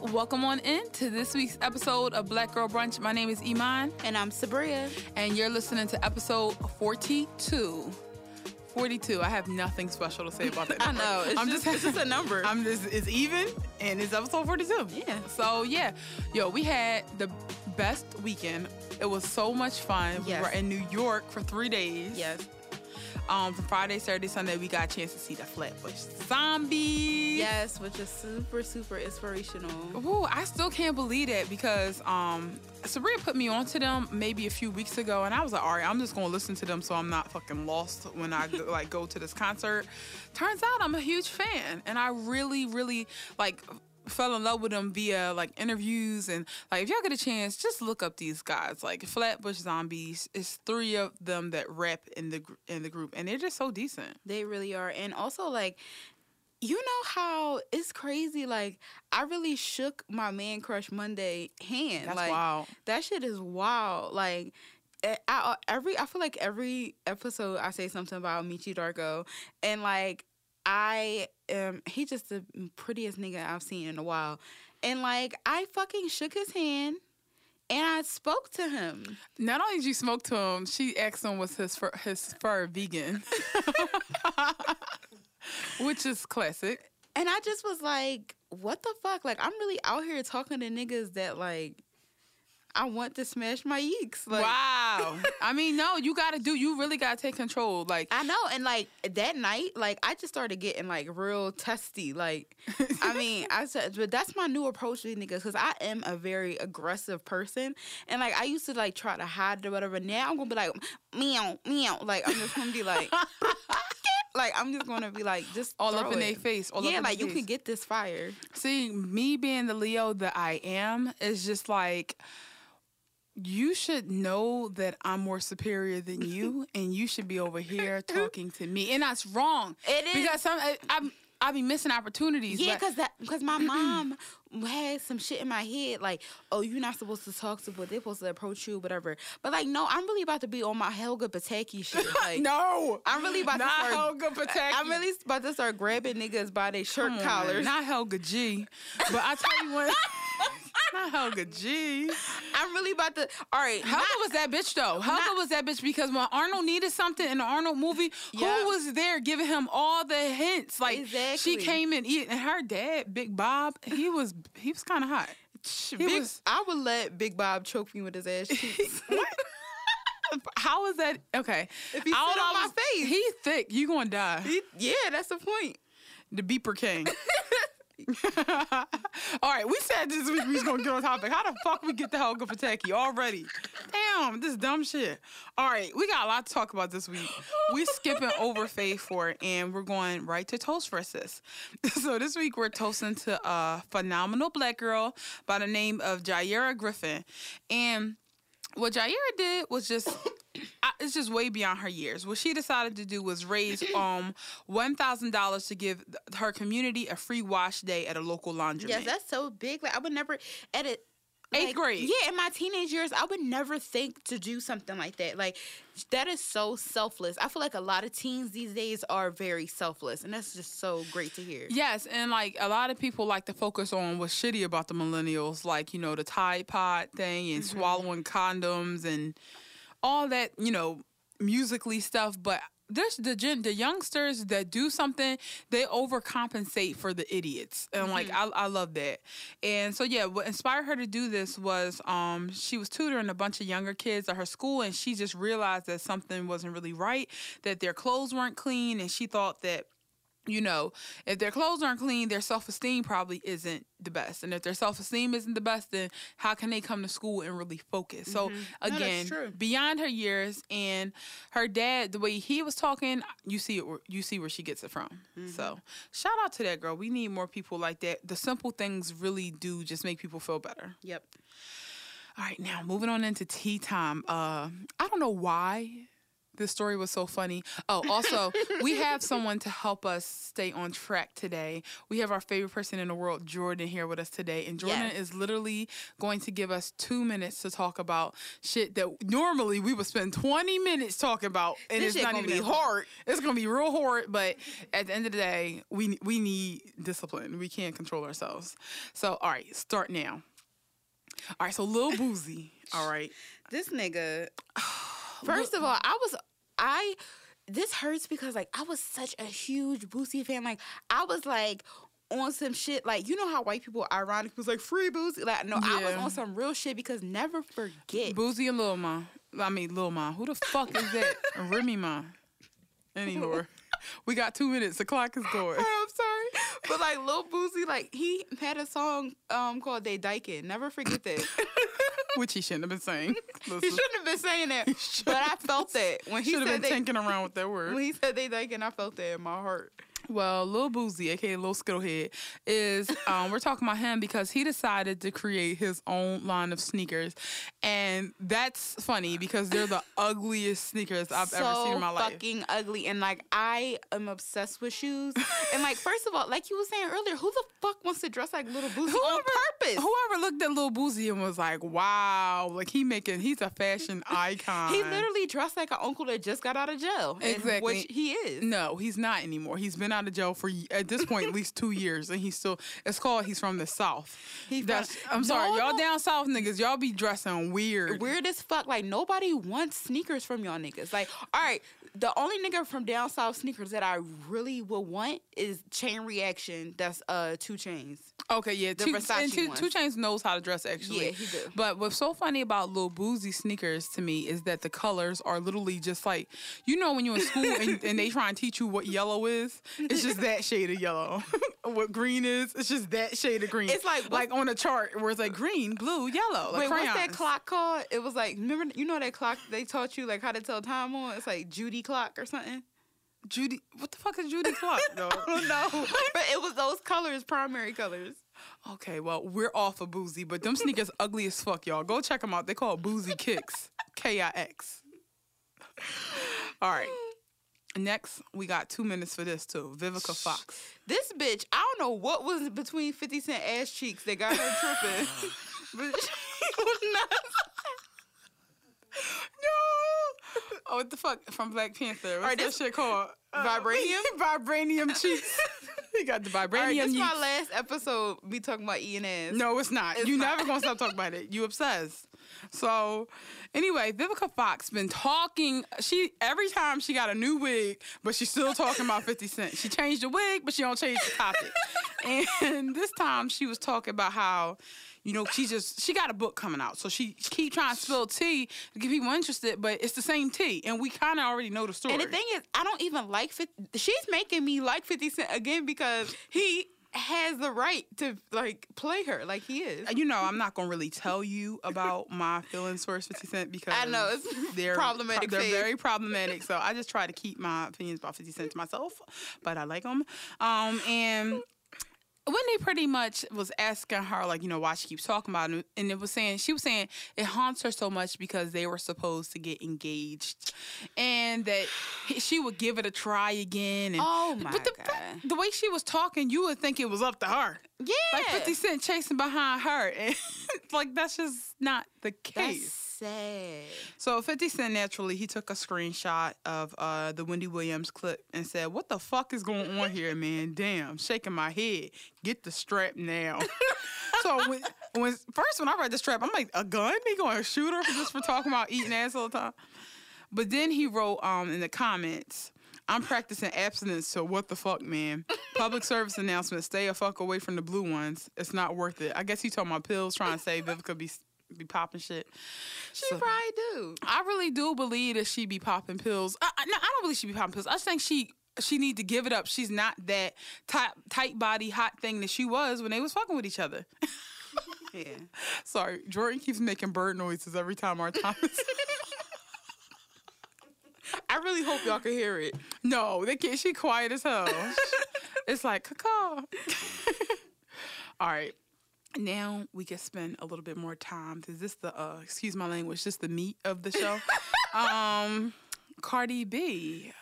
welcome on in to this week's episode of Black Girl Brunch. My name is Iman. And I'm Sabria. And you're listening to episode 42. 42. I have nothing special to say about that. I know. It's I'm just, it's just a number. I'm just, it's even, and it's episode 42. Yeah. So, yeah. Yo, we had the best weekend. It was so much fun. Yes. We were in New York for three days. yes. Um, from Friday, Saturday, Sunday, we got a chance to see the Flatbush Zombies. Yes, which is super, super inspirational. Ooh, I still can't believe that because um Sabria put me onto them maybe a few weeks ago, and I was like, all right, I'm just gonna listen to them so I'm not fucking lost when I like go to this concert. Turns out I'm a huge fan, and I really, really like fell in love with them via like interviews and like if y'all get a chance just look up these guys like flatbush zombies it's three of them that rap in the in the group and they're just so decent They really are. And also, like, you know how it's crazy. Like, I really shook my man crush Monday hand. That's like, wild. That shit is wild. Like, eh, I, every I feel like every episode I say something about Meechy Darko, and like I am, he just the prettiest nigga I've seen in a while, and like I fucking shook his hand. And I spoke to him. Not only did you smoke to him, she asked him was his fur, his fur vegan, which is classic. And I just was like, what the fuck? Like, I'm really out here talking to niggas that, like, I want to smash my yeeks. Like, wow. I mean, no, you gotta do. You really gotta take control. Like, I know. And, like, that night, like, I just started getting, like, real testy. Like, I mean, I said, but that's my new approach to these niggas because I am a very aggressive person. And, like, I used to, like, try to hide or whatever. Now I'm going to be like, meow, meow. Like, I'm just going to be like, like, I'm just going to be like, just all up in their face. All yeah, like, you face. can get this fire. See, me being the Leo that I am is just like you should know that I'm more superior than you, and you should be over here talking to me, and that's wrong. It is. because some I, I'm I be missing opportunities. Yeah, because that because my mom had some shit in my head like, oh, you're not supposed to talk to, but they're supposed to approach you, whatever. But like, no, I'm really about to be on my Helga Pataki shit. Like, no, I'm really about not to start. Helga Pataki. I'm really about to start grabbing niggas by their shirt collars. Not Helga G, but I tell you what, not Helga G. I'm really about to. All right, Helga not- was that bitch though. Helga not- was that bitch because when Arnold needed something in the Arnold movie, Yeah. who was there giving him all the hints? Like Exactly. she came in eating, and her dad, Big Bob, he was he was kind of hot. Big, was- I would let Big Bob choke me with his ass cheeks. How is that okay? If he I sit on my face. he thick. You gonna die? He- yeah, that's the point. The beeper king. All right, we said this week we was gonna get on topic. How the fuck we get the Helga Pataki already? Damn, this dumb shit. All right, we got a lot to talk about this week. We skipping over Faith for it, and we're going right to toast for sis. So this week we're toasting to a phenomenal black girl by the name of Jaira Griffin, and what Jaira did was just I, it's just way beyond her years. What she decided to do was raise um one thousand dollars to give th- her community a free wash day at a local laundromat. Yes, that's so big. Like I would never at. Eighth like, grade. Yeah, in my teenage years, I would never think to do something like that. Like that is so selfless. I feel like a lot of teens these days are very selfless, and that's just so great to hear. Yes, and like a lot of people like to focus on what's shitty about the millennials, like you know the Tide Pod thing and mm-hmm. swallowing condoms and all that, you know, Musical.ly stuff. But there's the gen- the youngsters that do something, they overcompensate for the idiots, and like I, I love that. And so yeah, what inspired her to do this was um she was tutoring a bunch of younger kids at her school, and she just realized that something wasn't really right, that their clothes weren't clean, and she thought that you know, if their clothes aren't clean, their self esteem probably isn't the best. And if their self esteem isn't the best, then how can they come to school and really focus? So that's again, beyond her years and her dad, the way he was talking, you see it. where- You see where she gets it from. So shout out to that girl. We need more people like that. The simple things really do just make people feel better. Yep. All right, now moving on into tea time. Uh, I don't know why This story was so funny. Oh, also, we have someone to help us stay on track today. We have our favorite person in the world, Jordan, here with us today. And Jordan Yes. is literally going to give us two minutes to talk about shit that normally we would spend 20 minutes talking about. And This it's not gonna even be hard. It's going to be real hard. But at the end of the day, we, we need discipline. We can't control ourselves. So, all right, start now. All right, so Lil Boosie. All right. This nigga. First of all, I was I. This hurts because like I was such a huge Boosie fan. Like I was like on some shit. Like you know how white people ironic was like free Boosie. Like no, I was on some real shit because never forget. Boosie and Lil Ma. I mean Lil Ma. Who the fuck is that? Remy Ma. Anymore. We got two minutes. The clock is going. I'm sorry, but like Lil Boosie, like he had a song um called "They Dykin." Never forget that. Which he shouldn't have been saying. he shouldn't have been saying that, but I felt that when he should have been they, tinking around with that word. when he said "They Dykin," I felt that in my heart. Well, Lil Boosie, aka Lil Skittlehead, is um, we're talking about him because he decided to create his own line of sneakers, and that's funny because they're the ugliest sneakers I've so ever seen in my life. fucking ugly. And like I am obsessed with shoes. and like first of all, like you were saying earlier, who the fuck wants to dress like little Boosie on purpose? Whoever looked at Lil Boosie and was like, "Wow, like he making, he's a fashion icon." He literally dressed like an uncle that just got out of jail. Exactly. Which he is. No, he's not anymore. He's been out of jail for at this point at least two years, and he's still. It's called he's from the south. He That's, from- I'm sorry, y'all down south niggas. Y'all be dressing weird. Weird as fuck. Like nobody wants sneakers from y'all niggas. Like, all right, the only nigga from down south sneakers that I really would want is Chain Reaction. That's uh 2 Chainz. Okay, yeah, The two, Versace two, 2 Chainz knows how to dress actually. Yeah, he do. But what's so funny about Lil Boosie sneakers to me is that the colors are literally just like you know when you're in school and, and they try and teach you what yellow is. It's just that shade of yellow. what green is, it's just that shade of green. It's like- like on a chart where it's like green, blue, yellow. Like Wait, crayons. what's that clock called? It was like remember you know that clock they taught you like how to tell time on? It's like Judy clock or something. Judy, what the fuck is Judy Clock? though? I don't know. but it was those colors, primary colors. Okay, well, we're off of Boosie, but them sneakers ugly as fuck, y'all. Go check them out. They call Boosie Kicks. K I X. All right. Next, we got two minutes for this too. Vivica Fox. This bitch, I don't know what was between 50 Cent ass cheeks that got her tripping. but she was not. No. Oh, what the fuck? From Black Panther. What's that shit called? Uh, Vibranium? Vibranium cheeks. he got the vibranium. All right, this is my last episode. Me talking about eating ass. No, it's not. It's you not. never gonna stop talking about it. You obsessed. So, anyway, Vivica Fox been talking. She every time she got a new wig, but she's still talking about Fifty Cent. She changed the wig, but she don't change the topic. and this time she was talking about how. You know, she just she got a book coming out, so she keep trying to spill tea to get people interested, but it's the same tea, and we kind of already know the story. And the thing is, I don't even like 50. She's making me like 50 Cent again because he has the right to like play her like he is. you know, I'm not gonna really tell you about my feelings towards 50 Cent because I know, it's they're problematic They're very problematic. So I just try to keep my opinions about 50 Cent to myself, but I like them. Um, and Wendy pretty much was asking her, like, you know, why she keeps talking about it. And it was saying, she was saying it haunts her so much because they were supposed to get engaged and that she would give it a try again. And, Oh my but the, God. the way she was talking, you would think it was up to her. Yeah. Like 50 Cent chasing behind her. And like, that's just not the That's case. Sad. So 50 Cent naturally he took a screenshot of uh, the Wendy Williams clip and said, "What the fuck is going on here, man? Damn, shaking my head. Get the strap now." so when, when first when I read the strap, I'm like, "A gun? He going to shoot her just for talking about eating ass all the time?" But then he wrote um, in the comments. I'm practicing abstinence, so what the fuck, man? Public service announcement: Stay a fuck away from the blue ones. It's not worth it. I guess he talking about pills, trying to say Vivica be be popping shit. She So- probably do. I really do believe that she be popping pills. I, I, no, I don't believe she be popping pills. I just think she she need to give it up. She's not that tight tight body hot thing that she was when they was fucking with each other. Yeah. Sorry, Jordan keeps making bird noises every time our time is. I really hope y'all can hear it. no, they can't. She quiet as hell. it's like caw. All right. Now we can spend a little bit more time. Is this the uh excuse my language, just the meat of the show? um Cardi B.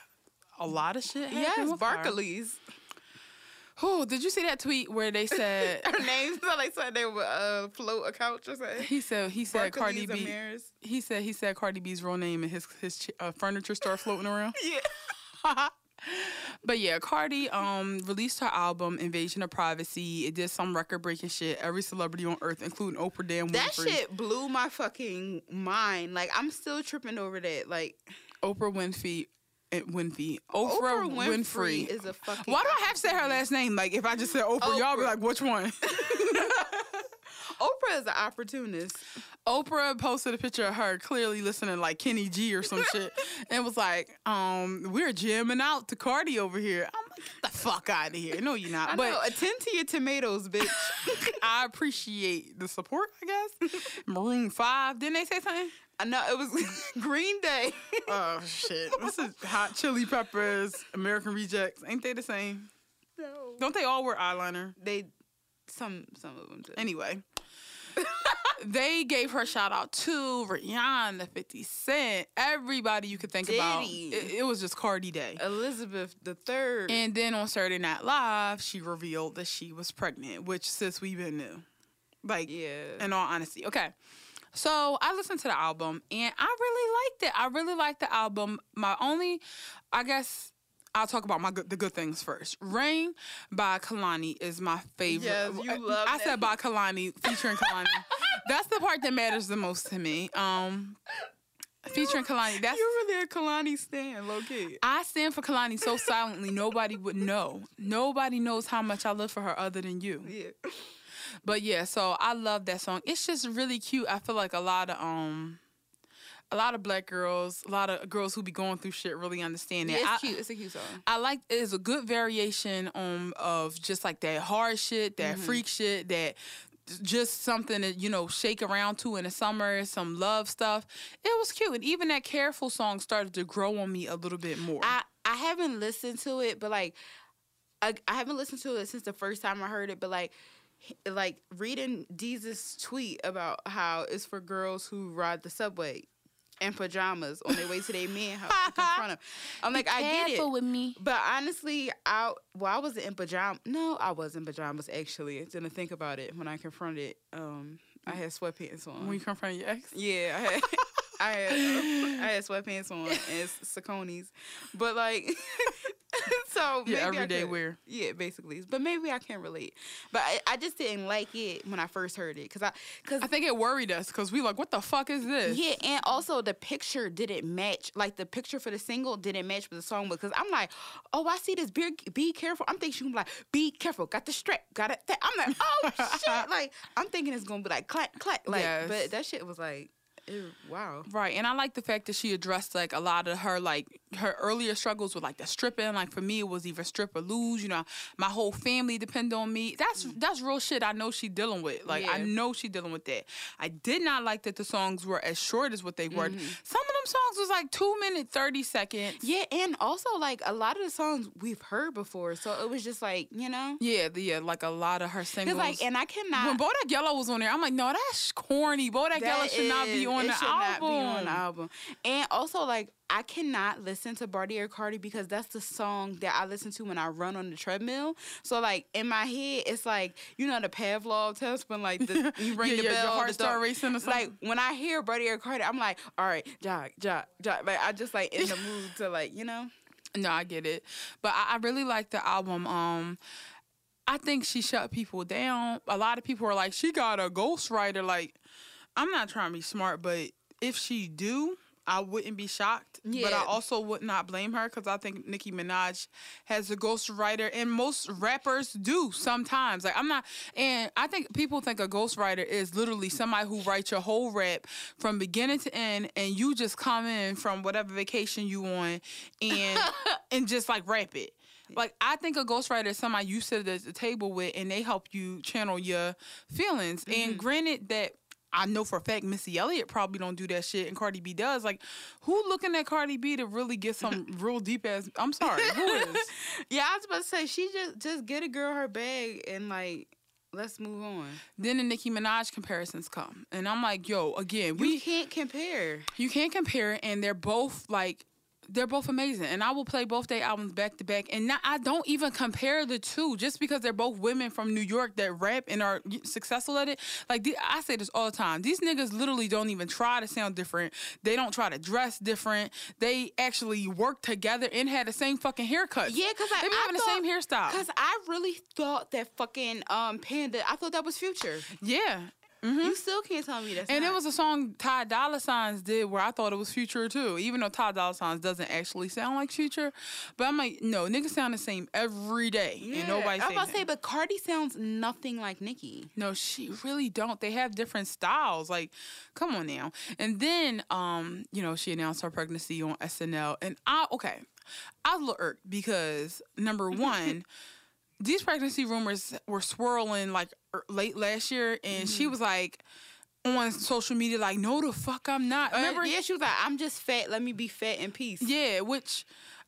A lot of shit Yes. Barclays. Who did you see that tweet where they said Her name sound like something they would uh, float a couch or something. he said he said Cardi B he said he said Cardi B's real name and his his uh, furniture store floating around. Yeah. But yeah, Cardi um released her album Invasion of Privacy. It did some record breaking shit. Every celebrity on earth, including Oprah damn That Winfrey. shit blew my fucking mind. Like I'm still tripping over that. Like Oprah Winfrey. eh, Winfrey. Oprah, Oprah Winfrey. Winfrey is a fucking. Why do I have to say her last name? Like if I just said Oprah, y'all be like, which one? Oprah is an opportunist. Oprah posted a picture of her clearly listening like Kenny G or some shit and was like, um, we're jamming out to Cardi over here. I'm like, get the fuck out of here. No, you're not. I but know. Attend to your tomatoes, bitch. I appreciate the support, I guess. Maroon 5, didn't they say something? I know it was Green Day. Oh, shit. This is Hot Chili Peppers, American Rejects. Ain't they the same? no. Don't they all wear eyeliner? They some some of them did. Anyway, they gave her shout out to Rihanna, 50 Cent, everybody you could think about. It, it was just Cardi Day. Elizabeth the third. And then on Saturday Night Live, she revealed that she was pregnant, which since we've been knew. Like, yeah. in all honesty. Okay. So I listened to the album and I really liked it. I really liked the album. My only, I guess, I'll talk about my good, the good things first. Rain by Kehlani is my favorite. Yes, you I- love I that. said by Kehlani, featuring Kehlani. that's the part that matters the most to me. Um, featuring Kehlani. That's you were there, Kehlani stand, low key. I stand for Kehlani so silently nobody would know. Nobody knows how much I live for her other than you. Yeah. But yeah, so I love that song. It's just really cute. I feel like a lot of um a lot of black girls, a lot of girls who be going through shit really understand Yeah, that. it's I, cute. It's a cute song. I like it's a good variation um of just like that hard shit, that freak shit, that just something to you know shake around to in the summer, some love stuff. It was cute, and even that careful song started to grow on me a little bit more. I I haven't listened to it, but like I, I haven't listened to it since the first time I heard it. But like like reading Desus tweet about how it's for girls who ride the subway in pajamas on their way to their man house to confront him. I'm like, I get it. with me. But honestly, I well, I wasn't in pajamas. No, I was in pajamas actually. Didn't think about it when I confronted. Um, I had sweatpants on. When you confront your ex, Yeah, I had, I had, I had sweatpants on and Saucony's, but like, so maybe yeah, everyday wear. Yeah, basically, but maybe I can relate. But I, I just didn't like it when I first heard it because I, because I think it worried us because we like, what the fuck is this? yeah, and also the picture didn't match. Like the picture for the single didn't match with the song because I'm like, oh, I see this. Be, be careful. I'm thinking she's gonna be like, be careful. Got the strap. Got it. I'm like, oh shit. Like I'm thinking it's gonna be like clack clack. Like, Yes. but that shit was like, ew, wow. Right, and I like the fact that she addressed like a lot of her like her earlier struggles with like the stripping. Like for me, it was either strip or lose. You know, my whole family depend on me. That's that's real shit. I know she dealing with. Like I know she dealing with that. I did not like that the songs were as short as what they were. Mm-hmm. Some of them songs was like two minute thirty seconds. Yeah, and also like a lot of the songs we've heard before, so it was just like you know, Yeah, the, yeah, like a lot of her singles. like, and I cannot. when Bodak Yellow was on there, I'm like, no, that's corny. Bodak Yellow that should not be is- on it the should album. Not be on the album. And also like I cannot listen to Bartier Cardi because that's the song that I listen to when I run on the treadmill. So like in my head, it's like you know the Pavlov test when like the, you ring Yeah, the yeah, your bell, heart the start racing or Like when I hear Bartier Cardi, I'm like, all right, jog, jog, jog. Like I just like in the mood to like you know. No, I get it, but I, I really like the album. Um, I think she shut people down. A lot of people are like, she got a ghostwriter. Like, I'm not trying to be smart, but if she do, I wouldn't be shocked. Yeah. But I also would not blame her because I think Nicki Minaj has a ghostwriter, and most rappers do sometimes. Like, I'm not, and I think people think a ghostwriter is literally somebody who writes your whole rap from beginning to end, and you just come in from whatever vacation you on and and just like rap it. Like I think a ghostwriter is somebody you sit at the table with and they help you channel your feelings. And mm-hmm. granted that I know for a fact Missy Elliott probably don't do that shit and Cardi B does. Like who looking at Cardi B to really get some real deep ass I'm sorry, who is? Yeah, I was about to say she just just get a girl her bag and like let's move on. Then the Nicki Minaj comparisons come. And I'm like, yo, again, We we can't compare. you can't compare and they're both like they're both amazing, and I will play both their albums back to back. And not, I don't even compare the two just because they're both women from New York that rap and are successful at it. Like the, I say this all the time. These niggas literally don't even try to sound different. They don't try to dress different. They actually work together and had the same fucking haircut. Yeah, because they be I having thought, the same hairstyle. Because I really thought that fucking um Panda. I thought that was Future. Yeah. You still can't tell me that's And not. it was a song Ty Dolla Signs did where I thought it was Future too, even though Ty Dolla Signs doesn't actually sound like Future. But I'm like, no, niggas sound the same every day, Yeah, and nobody. I'm about to say say, but Cardi sounds nothing like Nicki. no, she really don't. They have different styles. Like, come on now. And then, um, you know, she announced her pregnancy on SNL, and I okay, I was a little irked because number one. These pregnancy rumors were swirling like er- late last year, and she was like on social media, like, "No, the fuck, I'm not." Remember? Uh, yeah, she was like, "I'm just fat. Let me be fat in peace." Yeah, which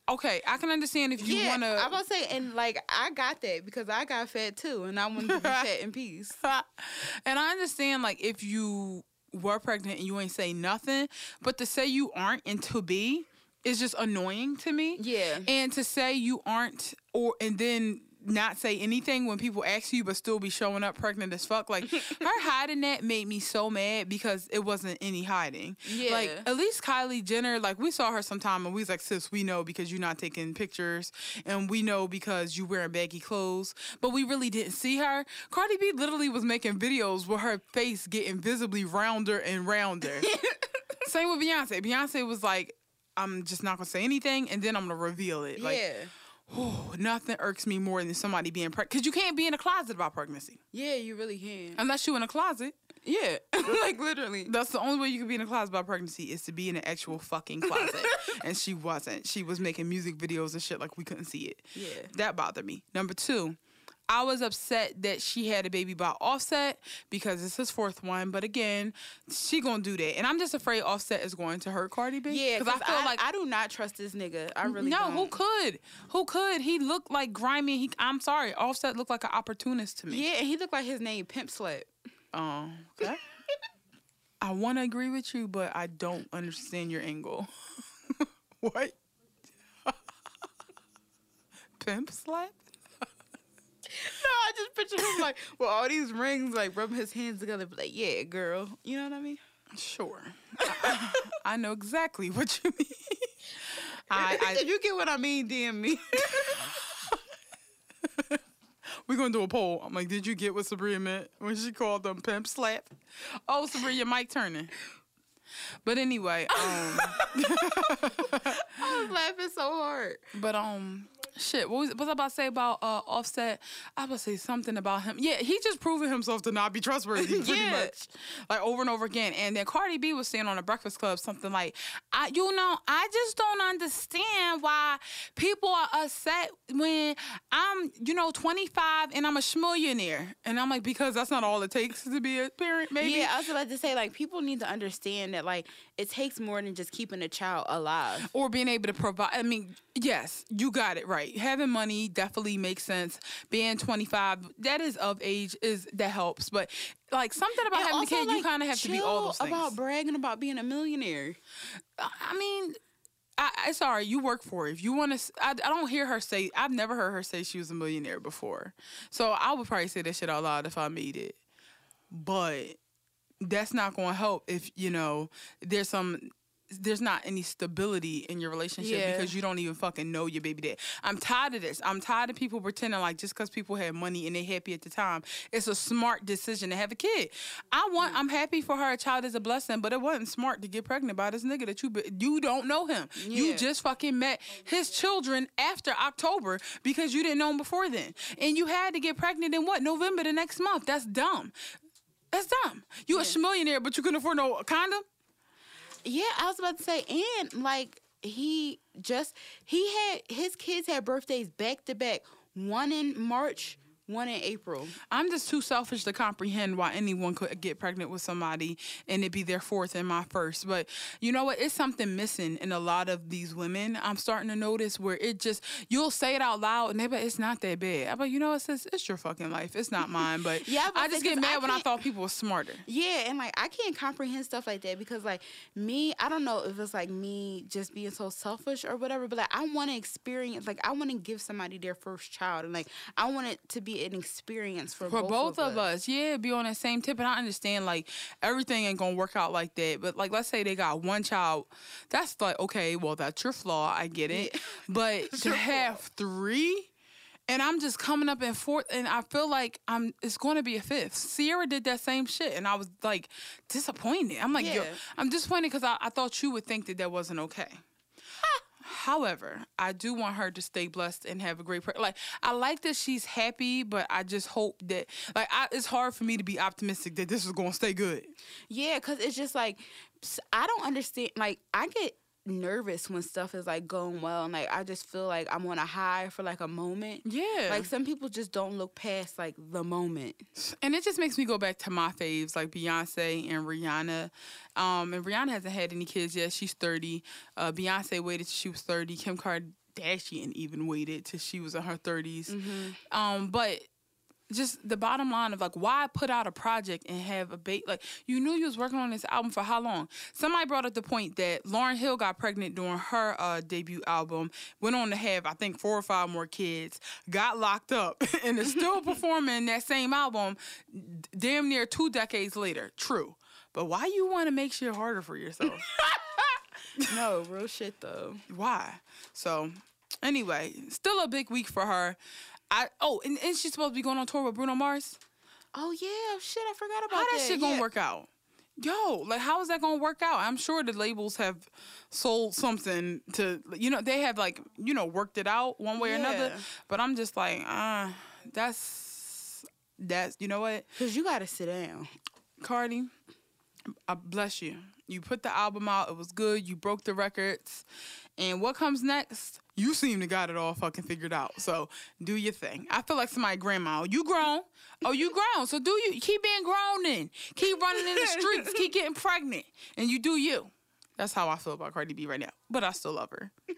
okay, I can understand if you yeah, to. about to say, and like I got that because I got fat too, and I wanted to be fat in peace. and I understand like if you were pregnant and you ain't say nothing, but to say you aren't and to be is just annoying to me. Yeah. And to say you aren't or and then not say anything when people ask you but still be showing up pregnant as fuck. Like her hiding that made me so mad because it wasn't any hiding. Like at least Kylie Jenner, like we saw her sometime and we was like, sis, we know because you're not taking pictures and we know because you wearing baggy clothes. But we really didn't see her. Cardi B literally was making videos with her face getting visibly rounder and rounder. Same with Beyonce. Beyonce was like, I'm just not gonna say anything and then I'm gonna reveal it. Like yeah, Whew, nothing irks me more than somebody being pregnant. Because you can't be in a closet about pregnancy. yeah, you really can. Unless you're in a closet. Yeah, like literally. That's the only way you can be in a closet about pregnancy is to be in an actual fucking closet. and she wasn't. She was making music videos and shit like we couldn't see it. Yeah. That bothered me. Number two, I was upset that she had a baby by Offset because it's his fourth one. But again, she gonna do that. And I'm just afraid Offset is going to hurt Cardi B. Yeah, Because I feel like I do not trust this nigga. I really no, don't. who could? Who could? He looked like grimy. He, I'm sorry, Offset looked like an opportunist to me. Yeah, and he looked like his name Pimp Slap. Oh, okay. I want to agree with you, but I don't understand your angle. what? Pimp slap? No, I just picture him like with all these rings, like rubbing his hands together, be like, yeah, girl. You know what I mean? Sure. I, I know exactly what you mean. I, I, if you get what I mean, DM me. we're going to do a poll. I'm like, did you get what Sabrina meant when she called them pimp slap? Oh, Sabrina, Mike turning. But anyway, um, I was laughing so hard. But um, shit. What was, what was I about to say about uh Offset? I was about to say something about him. Yeah, he just proven himself to not be trustworthy pretty Yeah. much, like over and over again. And then Cardi B was saying on the Breakfast Club something like, "I, you know, I just don't understand why people are upset when I'm, you know, 25 and I'm a schmillionaire." And I'm like, because that's not all it takes to be a parent, maybe. Yeah, I was about to say like people need to understand that like it takes more than just keeping a child alive. or being able to provide. I mean, yes, you got it right. Having money definitely makes sense. Being 25, that is of age, is that helps. But like something about And having a also, kid, you kind of have to be all those things. about bragging about being a millionaire. I mean. I, I sorry, you work for it. If you want to, I, I don't hear her say. I've never heard her say she was a millionaire before. So I would probably say that shit out loud if I made it. But that's not going to help if you know there's some there's not any stability in your relationship Yeah. because you don't even fucking know your baby dad. I'm tired of this. I'm tired of people pretending like just because people had money and they're happy at the time, it's a smart decision to have a kid. I want. I'm happy for her. A child is a blessing, but it wasn't smart to get pregnant by this nigga that you you don't know him. You just fucking met his children after October because you didn't know him before then, and you had to get pregnant in what November the next month. That's dumb. That's dumb. You a millionaire, but you couldn't afford no condom. Yeah, I was about to say, and like he just he had his kids had birthdays back to back, one in March, one in April. I'm just too selfish to comprehend why anyone could get pregnant with somebody and it be their fourth and my first. But you know what? It's something missing in a lot of these women. I'm starting to notice where it just you'll say it out loud and they but it's not that bad. But you know it says it's your fucking life. It's not mine. But Yeah, but I just get mad I when I thought people were smarter. Yeah, and like I can't comprehend stuff like that because like me, I don't know if it's like me just being so selfish or whatever, but like I want to experience, like I want to give somebody their first child, and like I want it to be an experience for, For both, of us, yeah, be on that same tip. And I understand like everything ain't gonna work out like that. But like let's say they got one child, that's like, okay, well that's your flaw. I get it. Yeah. But to have three and I'm just coming up in fourth and I feel like I'm it's gonna be a fifth. Sierra did that same shit and I was like disappointed. I'm like, yo, I'm disappointed because I, I thought you would think that that wasn't okay. However, I do want her to stay blessed and have a great like. I like that she's happy, but I just hope that like I, it's hard for me to be optimistic that this is going to stay good. Yeah, because it's just like I don't understand. Like I get nervous when stuff is like going well, and like I just feel like I'm on a high for like a moment. Yeah, Like some people just don't look past like the moment. and it just makes me go back to my faves like Beyonce and Rihanna. Um, and Rihanna hasn't had any kids yet. She's thirty. Uh, Beyonce waited till she was thirty. Kim Kardashian even waited till she was in her 30s Um, but just the bottom line of like why put out a project and have a bait like you knew you was working on this album for how long somebody brought up the point that Lauryn Hill got pregnant during her uh, debut album went on to have i think four or five more kids got locked up and is still performing that same album d- damn near two decades later true but why you want to make shit harder for yourself no, real shit though. why? So, anyway, still a big week for her. I oh, and, and she's supposed to be going on tour with Bruno Mars. Oh yeah, shit, I forgot about How that How that. shit gonna Yeah. work out? Yo, like how is that gonna work out? I'm sure the labels have sold something to you know they have like you know worked it out one way or another. But I'm just like, uh, that's that's you know what, Cause you gotta sit down. Cardi, I bless you. You put the album out, it was good. You broke the records, and what comes next? You seem to got it all fucking figured out. So do your thing. I feel like somebody grandma. You grown? Oh, you grown? So do you keep being grown? Then keep running in the streets. keep getting pregnant, and you do you. That's how I feel about Cardi B right now. But I still love her.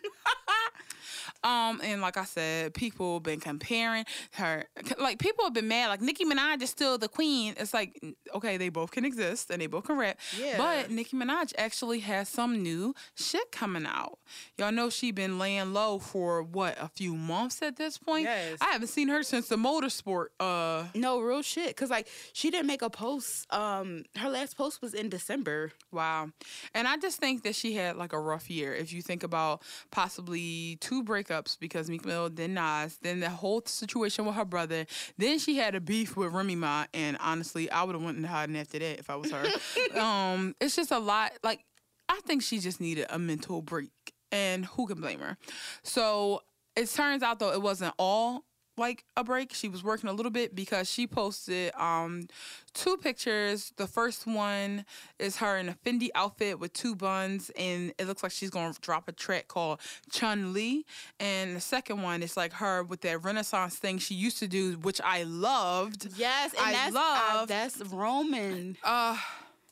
Um, and like I said, people been comparing her. Like people have been mad. Like Nicki Minaj is still the queen. It's like okay, they both can exist and they both can rap. Yeah. But Nicki Minaj actually has some new shit coming out. Y'all know she been laying low for what a few months at this point. Yes. I haven't seen her since the motorsport. Uh, No, real shit. Cause like she didn't make a post. Um, her last post was in December. Wow. And I just think that she had like a rough year. If you think about possibly two breakups because Meek Mill, then Nas, then the whole situation with her brother, then she had a beef with Remy Ma, and honestly, I would have went and hiding after that if I was her. um, it's just a lot. Like I think she just needed a mental break, and who can blame her? So it turns out though it wasn't all like a break. She was working a little bit because she posted um two pictures. The first one is her in a Fendi outfit with two buns, and it looks like she's gonna drop a track called Chun Li. And the second one is like her with that Renaissance thing she used to do, which I loved. Yes, and I that's love- uh, that's Roman. Uh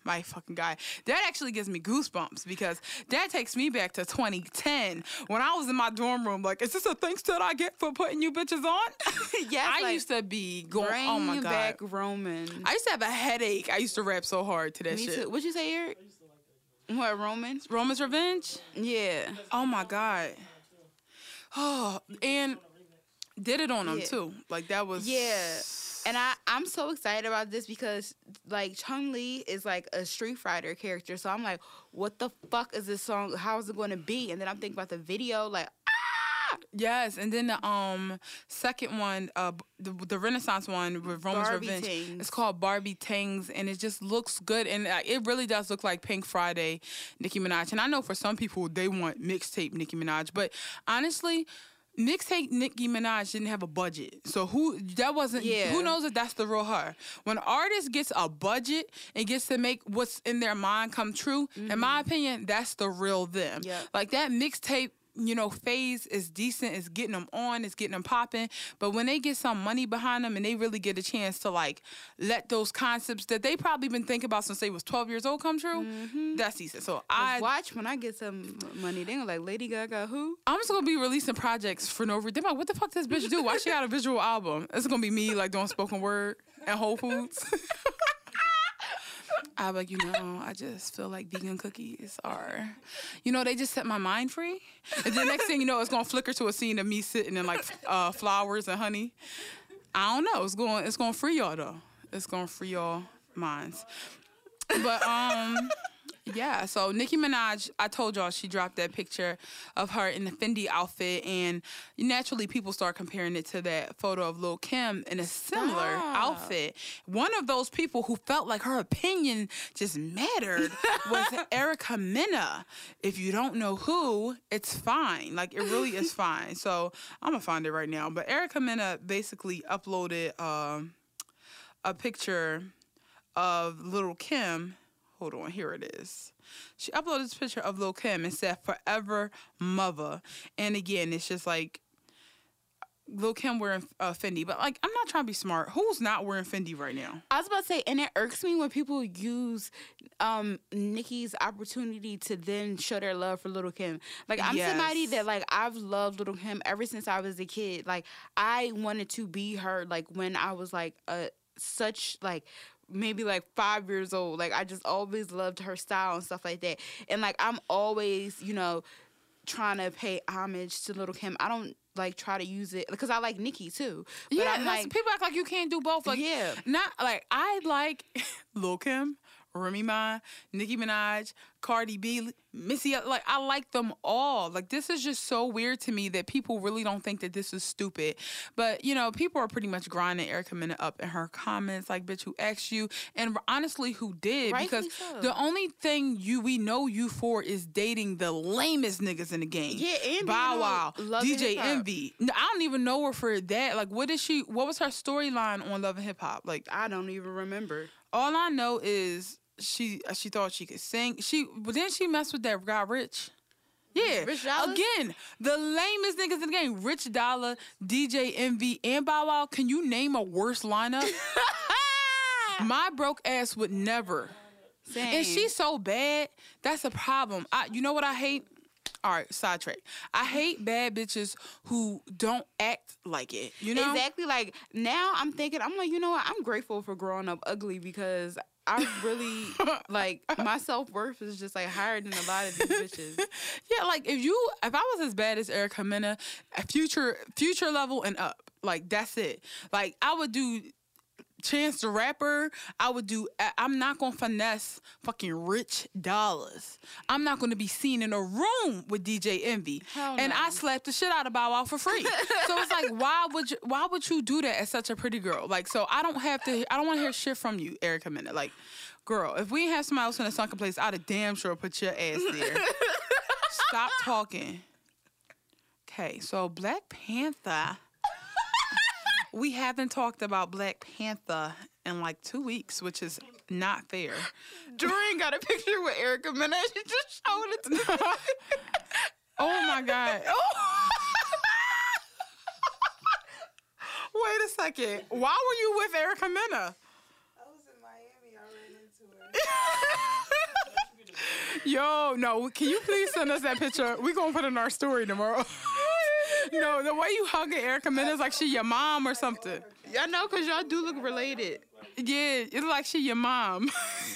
my fucking guy. That actually gives me goosebumps because that takes me back to 2010 when I was in my dorm room. Like, is this a thanks that I get for putting you bitches on? Yes, I like, used to be going. Bring Oh my god. back Roman. I used to have a headache. I used to rap so hard to that Me shit. too. What'd you say, Eric? What Roman? Roman's Revenge. Yeah. Oh my god. Oh, and did it on them Yeah. too. Like that was Yeah. And I, I'm so excited about this because like Chun Li is like a Street Fighter character. So I'm like, what the fuck is this song? How is it going to be? And then I'm thinking about the video, like, ah! Yes, and then the um second one, uh, the, the Renaissance one with Roman's Barbie Revenge. Tings. It's called Barbie Tangs, and it just looks good, and uh, it really does look like Pink Friday, Nicki Minaj. And I know for some people they want mixtape Nicki Minaj, but honestly. Mixtape Nicki Minaj didn't have a budget, so who that wasn't. Yeah. Who knows if that's the real her? When artist gets a budget and gets to make what's in their mind come true, in my mm-hmm. opinion, that's the real them. Yeah. Like that mixtape you know, phase is decent, it's getting them on, it's getting them popping. But when they get some money behind them and they really get a chance to like let those concepts that they probably been thinking about since they was 12 years old come true, mm-hmm. that's decent. So I watch when I get some money. They gonna like Lady Gaga who? I'm just gonna be releasing projects for no reason. They're like, what the fuck does this bitch do? Why she got a visual album? It's gonna be me like doing spoken word at Whole Foods. I'm like, you know, I just feel like vegan cookies are, you know, they just set my mind free. And the next thing you know, it's gonna flicker to a scene of me sitting in like uh, flowers and honey. I don't know. It's going, it's gonna free y'all though. It's gonna free y'all minds. But um. Yeah, so Nicki Minaj, I told y'all she dropped that picture of her in the Fendi outfit, and naturally people start comparing it to that photo of Lil Kim in a similar outfit. One of those people who felt like her opinion just mattered was Erica Mena. If you don't know who, it's fine. Like it really is fine. So I'm gonna find it right now. But Erica Mena basically uploaded um, a picture of Little Kim. Hold on, here it is. She uploaded this picture of Lil Kim and said "Forever Mother," and again, it's just like Lil Kim wearing uh, Fendi. But like, I'm not trying to be smart. Who's not wearing Fendi right now? I was about to say, and it irks me when people use um Nicki's opportunity to then show their love for Little Kim. Like I'm somebody that like I've loved Little Kim ever since I was a kid. Like I wanted to be her like when I was like a such like maybe like five years old. Like I just always loved her style and stuff like that. And like I'm always, you know, trying to pay homage to Little Kim. I don't like try to use it because I like Nicki too. But yeah, I'm like people act like you can't do both. Like, Yeah. not like I like Lil Kim, Remy Ma, Nicki Minaj, Cardi B, Missy. Like I like them all. Like this is just so weird to me that people really don't think that this is stupid. But you know, people are pretty much grinding Erica Mena up in her comments. Like, bitch, who asked you? And honestly, who did? Rightfully because so. the only thing you we know you for is dating the lamest niggas in the game. Yeah, and Bow Wow, DJ Envy. I don't even know her for that. Like, what is she? What was her storyline on Love and Hip Hop? Like, I don't even remember. all I know is she uh, she thought she could sing. She but then she messed with that guy Rich. Yeah, Rich Dollaz? again, the lamest niggas in the game: Rich Dollaz, DJ Envy, and Bow Wow. Can you name a worse lineup? My broke ass would never. Same. And she's so bad. That's a problem. I, you know what I hate? All right, sidetrack. I hate bad bitches who don't act like it. You know? Exactly. Like now, I'm thinking, I'm like, you know what? I'm grateful for growing up ugly because I really like my self worth is just like higher than a lot of these bitches. Yeah, like if you, if I was as bad as Erica Mena, future, future level and up, like that's it. Like I would do Chance the Rapper. I would do. I'm not gonna finesse fucking Rich Dollaz. I'm not gonna be seen in a room with DJ Envy, Hell and. I slapped the shit out of Bow Wow for free. so it's like, why would you? Why would you do that as such a pretty girl? Like, so I don't have to. I don't want to hear shit from you, Erica Mena. Like, girl, if we have somebody else in a sunken place, I'd have damn sure put your ass there. Stop talking. Okay, so Black Panther. We haven't talked about Black Panther in like two weeks, which is not fair. Doreen got a picture with Erica Mena. She just showed it to me. Oh my god. Oh. Wait a second. Why were you with Erica Mena? I was in Miami. I ran into her. Yo, no, can you please send us that picture? We're gonna put it in our story tomorrow. No, the way you hugging Erica Mena is like she your mom or something. Y'all know because y'all do look related. Yeah, it's like she your mom.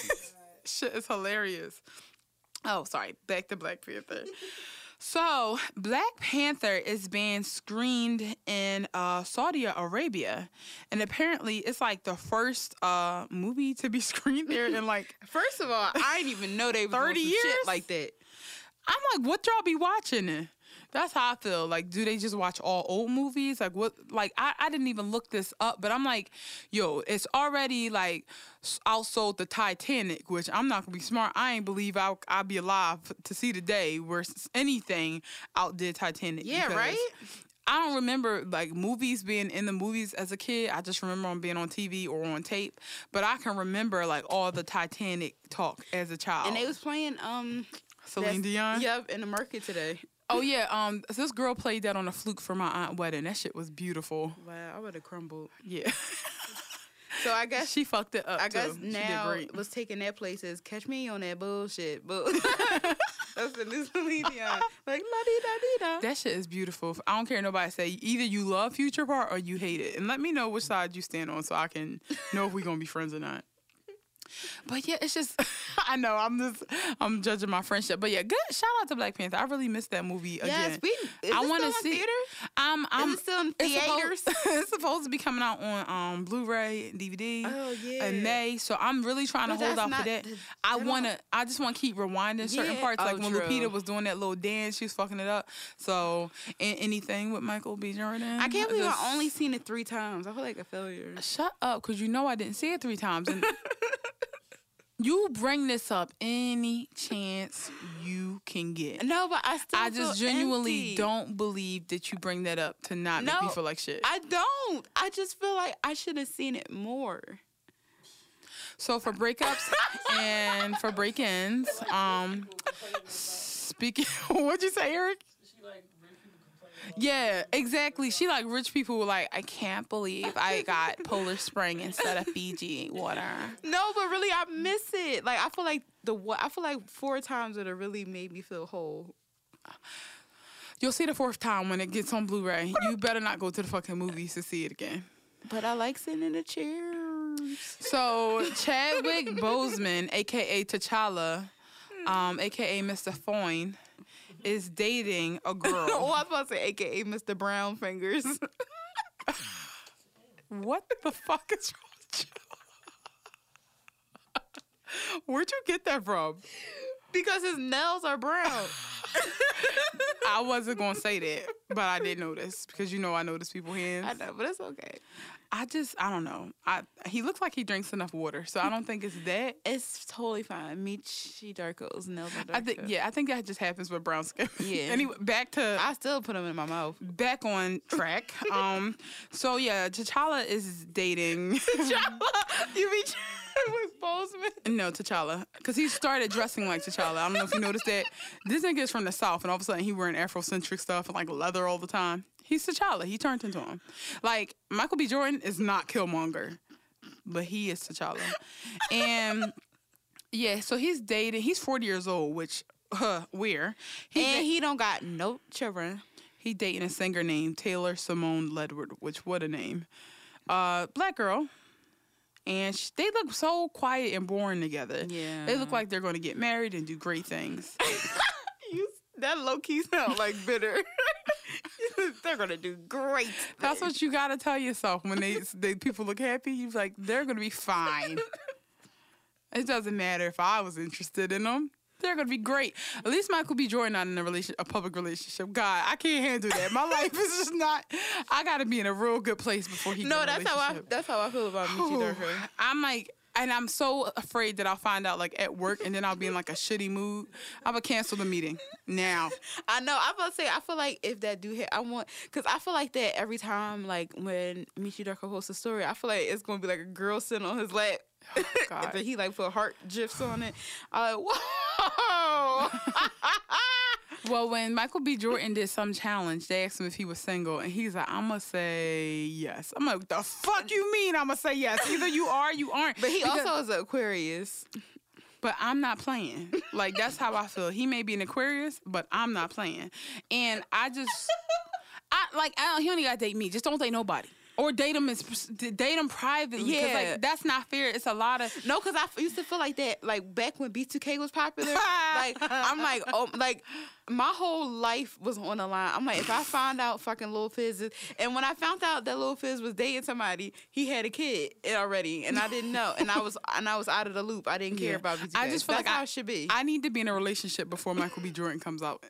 Shit is hilarious. Oh, sorry. Back to Black Panther. So, Black Panther is being screened in uh, Saudi Arabia, and apparently, it's like the first uh, movie to be screened there in like. First of all, I didn't even know they was 30 30 years? shit like that. I'm like, what y'all be watching? That's how I feel. Like, do they just watch all old movies? Like, what? Like, I, I didn't even look this up, but I'm like, yo, it's already like outsold the Titanic, which I'm not gonna be smart. I ain't believe I'll, I'll be alive to see the day where anything outdid Titanic. Yeah, right? I don't remember like movies being in the movies as a kid. I just remember them being on TV or on tape. But I can remember like all the Titanic talk as a child. And they was playing um Celine Dion. Yep, in the market today. Oh yeah, um, this girl played that on a fluke for my aunt wedding. That shit was beautiful. Wow, I would have crumbled. Yeah, So I guess she fucked it up. I guess too. She now what's taking that place is catch me on that bullshit. But that's the new Celine Dion. Like la di da di da. That shit is beautiful. I don't care nobody say. Either you love Future Part or you hate it, and let me know which side you stand on so I can know if we gonna be friends or not. But yeah, it's just I know I'm just I'm judging my friendship. But yeah, good shout out to Black Panther. I really missed that movie again. Yes, we. Is I wanna see- theaters? I'm I'm is it still in it's theaters? supposed, it's supposed to be coming out on um Blu-ray and DVD Oh yeah. in May. So I'm really trying to hold off for that. the- I wanna I just wanna keep rewinding certain Yeah. parts. Like Oh, when true. Lupita was doing that little dance, she was fucking it up. So anything with Michael B. Jordan. I can't believe just- I only seen it three times. I feel like a failure. Shut up, cause you know I didn't see it three times. And you bring this up any chance you can get. No, but I still. I just genuinely empty. don't believe that you bring that up to not make me feel like shit. I don't. I just feel like I should have seen it more. So for breakups and for break-ins, um, speaking, what'd you say, Eric? Yeah, exactly. She like rich people were like, I can't believe I got Poland Spring instead of Fiji water. No, but really, I miss it. Like I feel like the what I feel like four times would have really made me feel whole. You'll see the fourth time when it gets on Blu-ray. You better not go to the fucking movies to see it again. But I like sitting in the chairs. So Chadwick Boseman, aka T'Challa, um, aka Mr. Foyne, is dating a girl. oh, I was about to say, AKA Mr. Brown Fingers. What the fuck is wrong with you? Where'd you get that from? because his nails are brown. I wasn't gonna say that, but I did notice because you know I notice people's hands. I know, but it's okay. I just I don't know. I he looks like he drinks enough water, so I don't think it's that. It's totally fine. Meechy Darko's nails are. I think yeah, I think that just happens with brown skin. Yeah. anyway, back to I still put them in my mouth. back on track. Um, so yeah, T'Challa is dating. you be with Boseman? No, T'Challa, because he started dressing like T'Challa. I don't know if you noticed that. This nigga is from the South, and all of a sudden he wearing Afrocentric stuff and like leather all the time. He's T'Challa. He turned into him. Like Michael B. Jordan is not Killmonger, but he is T'Challa. And yeah, so he's dating. He's forty years old, which huh, weird. He And da- he don't got no children. he dating a singer named Taylor Simone Ledward, which what a name. Uh, black girl. And sh- they look so quiet and boring together. Yeah. They look like they're going to get married and do great things. You, that low key sound like bitter. They're gonna do great. That's what you got to tell yourself when they, they people look happy. You're like, they're to be fine. it doesn't matter if I was interested in them. They're gonna be great. At least Michael B. Jordan not in a relation, a public relationship. God, I can't handle that. My life is just not. I got to be in a real good place before he. No, get in a that's how I. That's how I feel about Meechy Darko. I'm like, and I'm so afraid that I'll find out like at work, and then I'll be in like a shitty mood. I would cancel the meeting now. I know. I'm about to say. I feel like if that do hit, I want because I feel like that every time. Like when Meechy Darko posts a story, I feel like it's gonna be like a girl sitting on his lap. Oh, God. he like put heart gifs on it. I'm like, whoa. Well, when Michael B. Jordan did some challenge, they asked him if he was single, and he's like, "I'm gonna say yes." I'm like, "The fuck you mean? I'm gonna say yes? Either you are, you aren't." but he Because- also is an Aquarius. but I'm not playing. Like that's how I feel. He may be an Aquarius, but I'm not playing. And I just, I like, I don't, he only got to date me. Just don't date nobody. Or date him, as, date him privately. 'cause, Yeah. like that's not fair. It's a lot of. No, because I f- used to feel like that, like back when B2K was popular. like I'm like, oh, like my whole life was on the line. I'm like, if I find out fucking Lil Fizz, is, and when I found out that Lil Fizz was dating somebody, he had a kid already, and I didn't know, and I was and I was out of the loop. I didn't care Yeah. about B2K. I just feel That's like how I- should be. I need to be in a relationship before Michael B. Jordan comes out.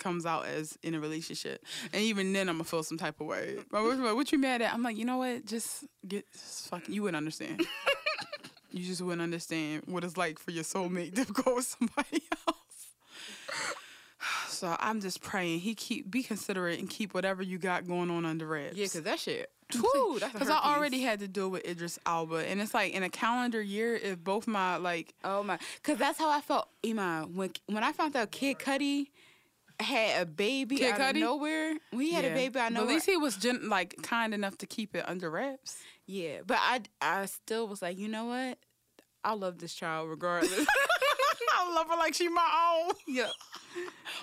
Comes out as in a relationship, and even then I'm gonna feel some type of way. But what, you mad at? I'm like, you know what? Just get just fucking. You wouldn't understand. you just wouldn't understand what it's like for your soulmate to go with somebody else. So I'm just praying he keep be considerate and keep whatever you got going on under wraps. yeah, because that shit. Because I already had to deal with Idris Elba, and it's like in a calendar year, if both my like Oh my, because that's how I felt, Iman. When when I found out Kid Cudi had a baby Kid out Cudi? of nowhere. He had a baby out of But at least he was gen- like kind enough to keep it under wraps. yeah, but I I still was like, you know what? I love this child regardless. I love her like she my own. yeah.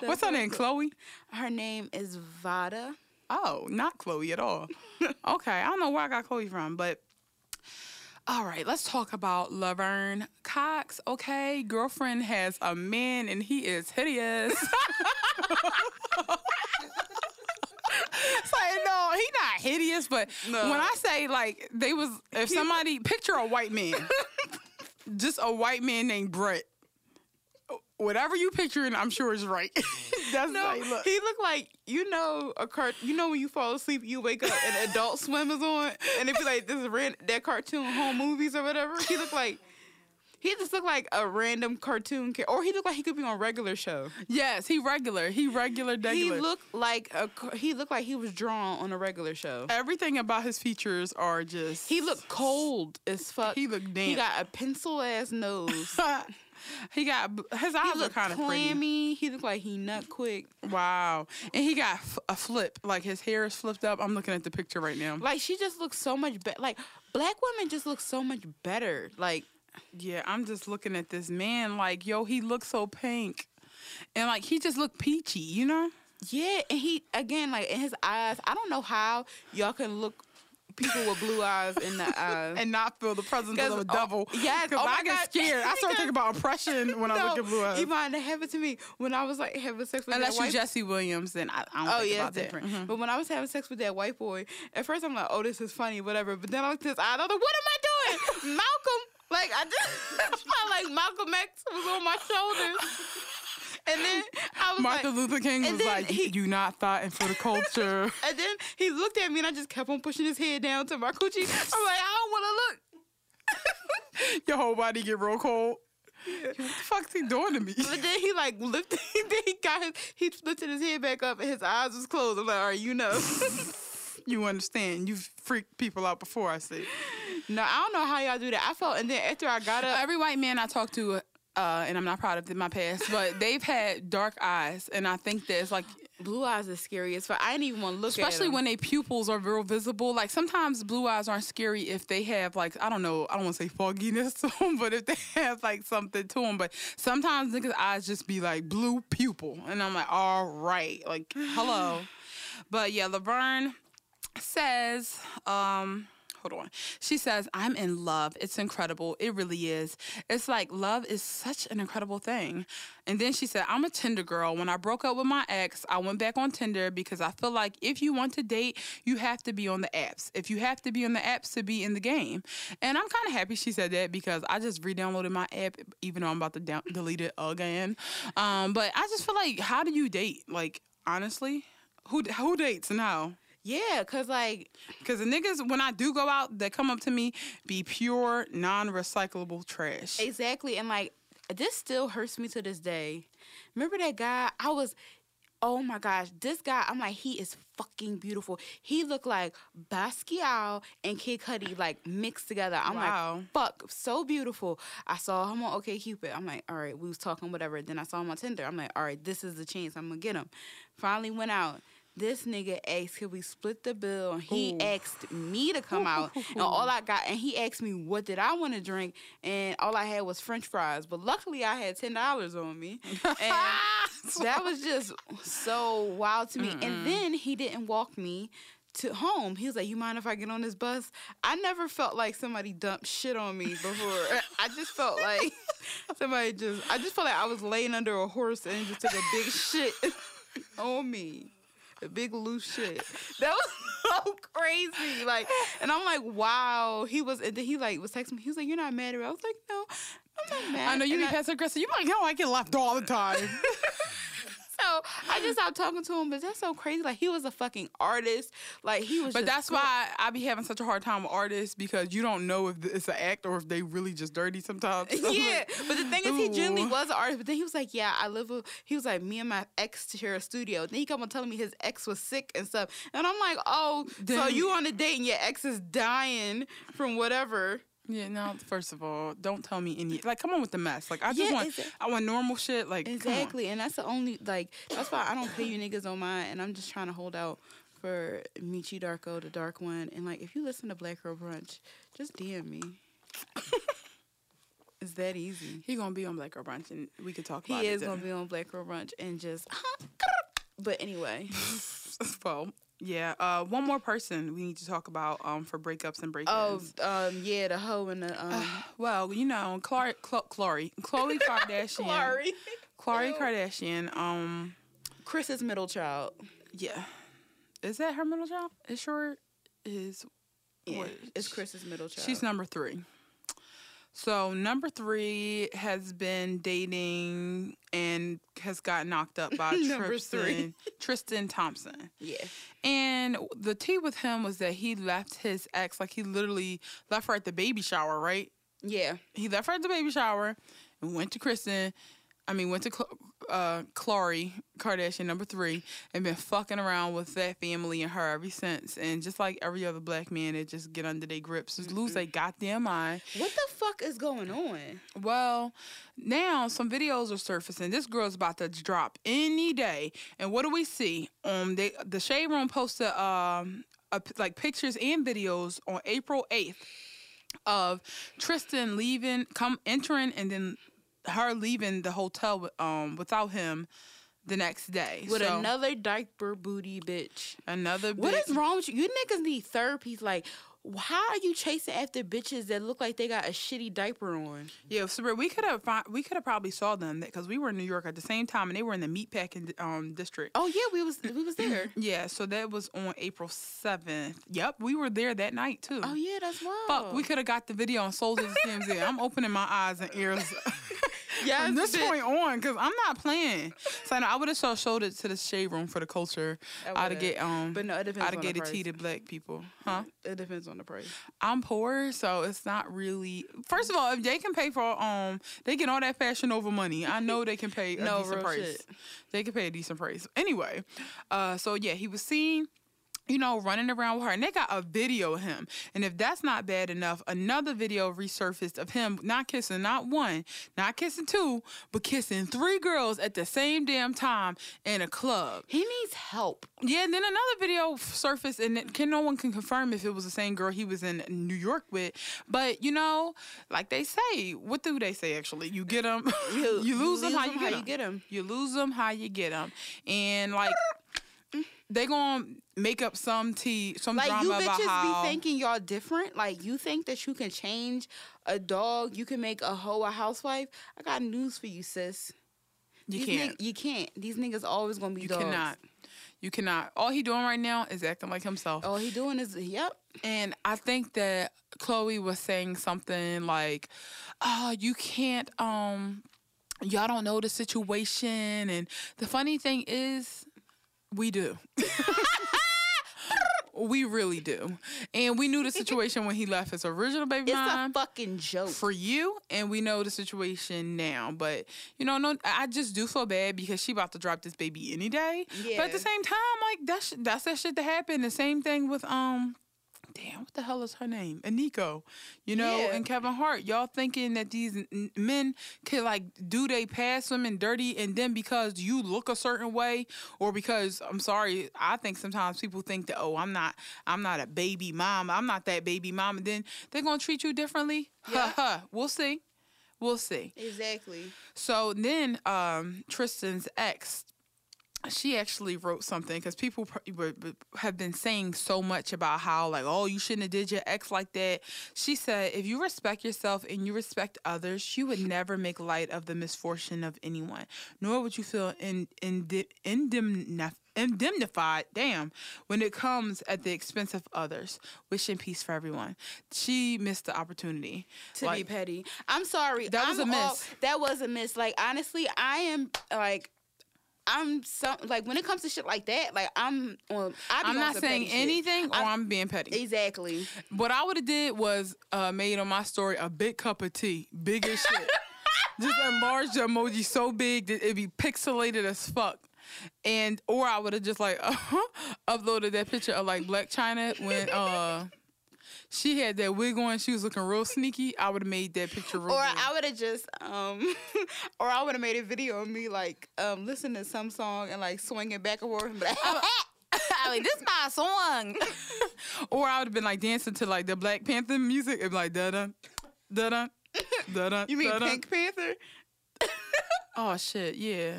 What's her name? Chloe. Her name is Vada. Oh, not Chloe at all. okay, I don't know where I got Chloe from, but all right, let's talk about Laverne Cox. Okay, girlfriend has a man and he is hideous. it's like no, he not hideous, but No. when I say like they was if somebody picture a white man, just a white man named Brett. Whatever you picturing, I'm sure is right. That's No, how he look. he looked like you know a cart. You know when you fall asleep, you wake up and Adult Swim is on, and it be like this is ran- that cartoon home movies or whatever. He looked like he just looked like a random cartoon character, or he looked like he could be on a regular show. Yes, he regular. He regular, He looked like a he looked like he was drawn on a regular show. Everything about his features are just. He looked cold as fuck. He looked damp. He got a pencil ass nose. he got his He eyes are looked kind of pretty. clammy. He looked like he nut quick. Wow, and he got f- a flip. Like his hair is flipped up. I'm looking at the picture right now. Like she just looks so much better. Like black women just look so much better. Like Yeah, I'm just looking at this man. Like, yo, he looks so pink, and like he just looked peachy. You know. yeah, and he again like in his eyes. I don't know how y'all can look people with blue eyes in the eyes. And not feel the presence of the oh, devil. yes, because oh I get God. scared. I start thinking about oppression when I look at blue eyes. Iman, that happened to me when I was like having sex with Unless that you Jesse Williams, then I, I don't Oh think yeah, about different. Mhm. But when I was having sex with that white boy, at first I'm like, "Oh, this is funny, whatever." But then I looked at his eye, and I was like, "What am I doing, Malcolm?" Like I just felt like Malcolm X was on my shoulders, and then I was Martin like, Luther King was like, he- "You not fighting for the culture." and then he looked at me, and I just kept on pushing his head down to my coochie. I'm like, I don't want to look. Your whole body get real cold. What the fuck's he doing to me? But then he like lifted. Then he got his. He lifted his head back up, and his eyes was closed. I'm like, all right, you know. You understand? You've freaked people out before. I see. no, I don't know how y'all do that. I felt, and then after I got up, Every white man I talked to, uh, and I'm not proud of my past, but they've had dark eyes, and I think that it's like, blue eyes is scary as fuck. I didn't even want to look at especially when their pupils are real visible. Like sometimes blue eyes aren't scary if they have like I don't know, I don't want to say fogginess to them, but if they have like something to them. But sometimes niggas' eyes just be like blue pupil, and I'm like, all right, like hello. But yeah, Laverne says, um, on. She says, I'm in love. It's incredible. It really is. It's like love is such an incredible thing. And then she said, I'm a Tinder girl. When I broke up with my ex, I went back on Tinder because I feel like if you want to date, you have to be on the apps. If you have to be on the apps to be in the game. And I'm kind of happy she said that because I just re downloaded my app, even though I'm about to down- delete it again. Um, but I just feel like, how do you date? Like, honestly? Who, who dates and how? Yeah, cause like Because the niggas, when I do go out, they come up to me, be pure, non recyclable trash. exactly, and like this still hurts me to this day. Remember that guy? I was. Oh my gosh, this guy, I'm like, he is fucking beautiful. He looked like Basquiat and Kid Cudi like mixed together. I'm Wow. like, fuck, so beautiful. I saw him on OK Cupid. I'm like, all right, we was talking whatever. Then I saw him on Tinder. I'm like, all right, this is the chance. I'm gonna get him. Finally went out. This nigga asked, could we split the bill? And he Ooh. asked me to come out. And all I got, and he asked me, what did I want to drink? And all I had was french fries. But luckily, I had $10 on me. And that was just so wild to me. And then he didn't walk me to home. He was like, "You mind if I get on this bus?" I never felt like somebody dumped shit on me before. I just felt like somebody just. I just felt like I was laying under a horse and just took a big shit on me. A big loose shit. That was so crazy. Like, and I'm like, wow. He was, and then he like was texting me. He was like, "You're not mad at me." I was like, "No, I'm not mad." I know you And be passive aggressive. You like, yo, I get left all the time. So I just stopped talking to him, but that's so crazy. Like he was a fucking artist. Like he was. but that's good. why I be having such a hard time with artists because you don't know if it's an act or if they really just dirty sometimes. yeah, but the thing is, he generally Ooh. was an artist. But then he was like, "Yeah, I live." With, he was like, "Me and my ex share a studio." Then he come on telling me his ex was sick and stuff, and I'm like, "Oh, so you on a date and your ex is dying from whatever?" Yeah, now First of all, don't tell me any. Like, come on with the mess. Like, I just Yeah, want, I want normal shit. Like. Exactly, and that's the only like that's why I don't pay you niggas on mine, and I'm just trying to hold out for Meechy Darko, the dark one, and like if you listen to Black Girl Brunch, just DM me. it's that easy. He gonna be on Black Girl Brunch, and we could talk about He is gonna be on Black Girl Brunch and just. But anyway, well, yeah. Uh, one more person we need to talk about um for breakups and breakups. oh um yeah, the hoe and the um. well, you know, Chloe, Chloe, Khloe Kardashian, Clary. Khloe Kardashian. Um, Kris's middle child. yeah, is that her middle child? It sure is. Yeah, What- it's Kris's middle child. She's number three. So number three has been dating and has got knocked up by Tristan, three. Tristan Thompson. yeah. And the tea with him was that he left his ex, like he literally left her at the baby shower, right? Yeah. He left her at the baby shower and went to Kristen. I mean, went to Cl- uh, Khloe Kardashian, number three, and been fucking around with that family and her ever since. And just like every other black man, they just get under their grips, just lose their goddamn mind. What the fuck is going on? Well, now some videos are surfacing. This girl's about to drop any day. And what do we see? Um, they the Shade Room posted um a, like pictures and videos on April eighth of Tristan leaving, come entering, and then her leaving the hotel um without him the next day With So, another diaper booty bitch. another. What big- is wrong with you? You niggas need therapies. Like, how are you chasing after bitches that look like they got a shitty diaper on? Yeah, so we could have we could have probably saw them because we were in New York at the same time and they were in the meatpacking um district. Oh yeah, we was we was there. Yeah, so that was on April 7th. Yep, we were there that night too. oh yeah, that's wild. Fuck, we could have got the video on sold it TMZ. I'm opening my eyes and ears Yes, from this bitch. point on because I'm not playing. So I, I would have so showed it to the shade room for the culture. I I'd have get um, But no, it depends I'd have on the get a tea to black people, huh? It depends on the price. I'm poor, so it's not really. First of all, if they can pay for um, they get all that fashion over money. I know they can pay a No, decent price. shit. They can pay a decent price. Anyway, uh, so yeah, he was seen. You know, running around with her, and they got a video of him. And if that's not bad enough, another video resurfaced of him not kissing not one, not kissing two, but kissing three girls at the same damn time in a club. He needs help. Yeah, and then another video surfaced, and it, can no one can confirm if it was the same girl he was in New York with. But you know, like they say, what do they say? Actually, you get them, you, lose them, how you get them. you get 'em. You lose them, how you get them, and like they gonna make up some tea, some Like drama you bitches how be thinking y'all different. Like you think that you can change a dog, you can make a hoe a housewife. I got news for you, sis. you These can't, you can't. These niggas always gonna be dogs. you dogs. cannot, you cannot. All he doing right now is acting like himself. All he doing is yep. And I think that Khloe was saying something like, "Oh, you can't um y'all don't know the situation." And the funny thing is, we do. we really do. And we knew the situation when he left his original baby It's mom a fucking joke. for you and we know the situation now but you know no i just do feel bad because she about to drop this baby any day Yeah. but at the same time like that's that's that shit that happened the same thing with um damn what the hell is her name Eniko you know Yeah. and Kevin Hart y'all thinking that these n- men can like do they pass women dirty and then because you look a certain way or because I'm sorry I think sometimes people think that oh I'm not I'm not a baby mom I'm not that baby mom and then they're gonna treat you differently Yeah. Ha ha. we'll see we'll see Exactly. so then um Tristan's ex she actually wrote something because people pr- were- were- have been saying so much about how like oh you shouldn't have did your ex like that she said if you respect yourself and you respect others you would never make light of the misfortune of anyone nor would you feel in, in, indemnif- indemnified damn when it comes at the expense of others wishing peace for everyone she missed the opportunity To Like, be petty. I'm sorry. That was I'm a all- miss. that was a miss. Like honestly, I am like I'm some like when it comes to shit like that, like I'm on I on not saying petty shit. anything or I'm- I'm being petty. Exactly. What I would have did was uh, made on my story a big cup of tea, big as shit. Just enlarge the emoji so big that it'd be pixelated as fuck. And or I would have just like uploaded that picture of like Blac Chyna when uh she had that wig on, she was looking real sneaky, I would have made that picture real Or good. I would have just, um, or I would have made a video of me like um listening to some song and like swinging back and forth. And be like, I mean, this my song. or I would have been like dancing to like the Black Panther music and be like da da da da da da. you mean Pink Panther? Oh shit, yeah.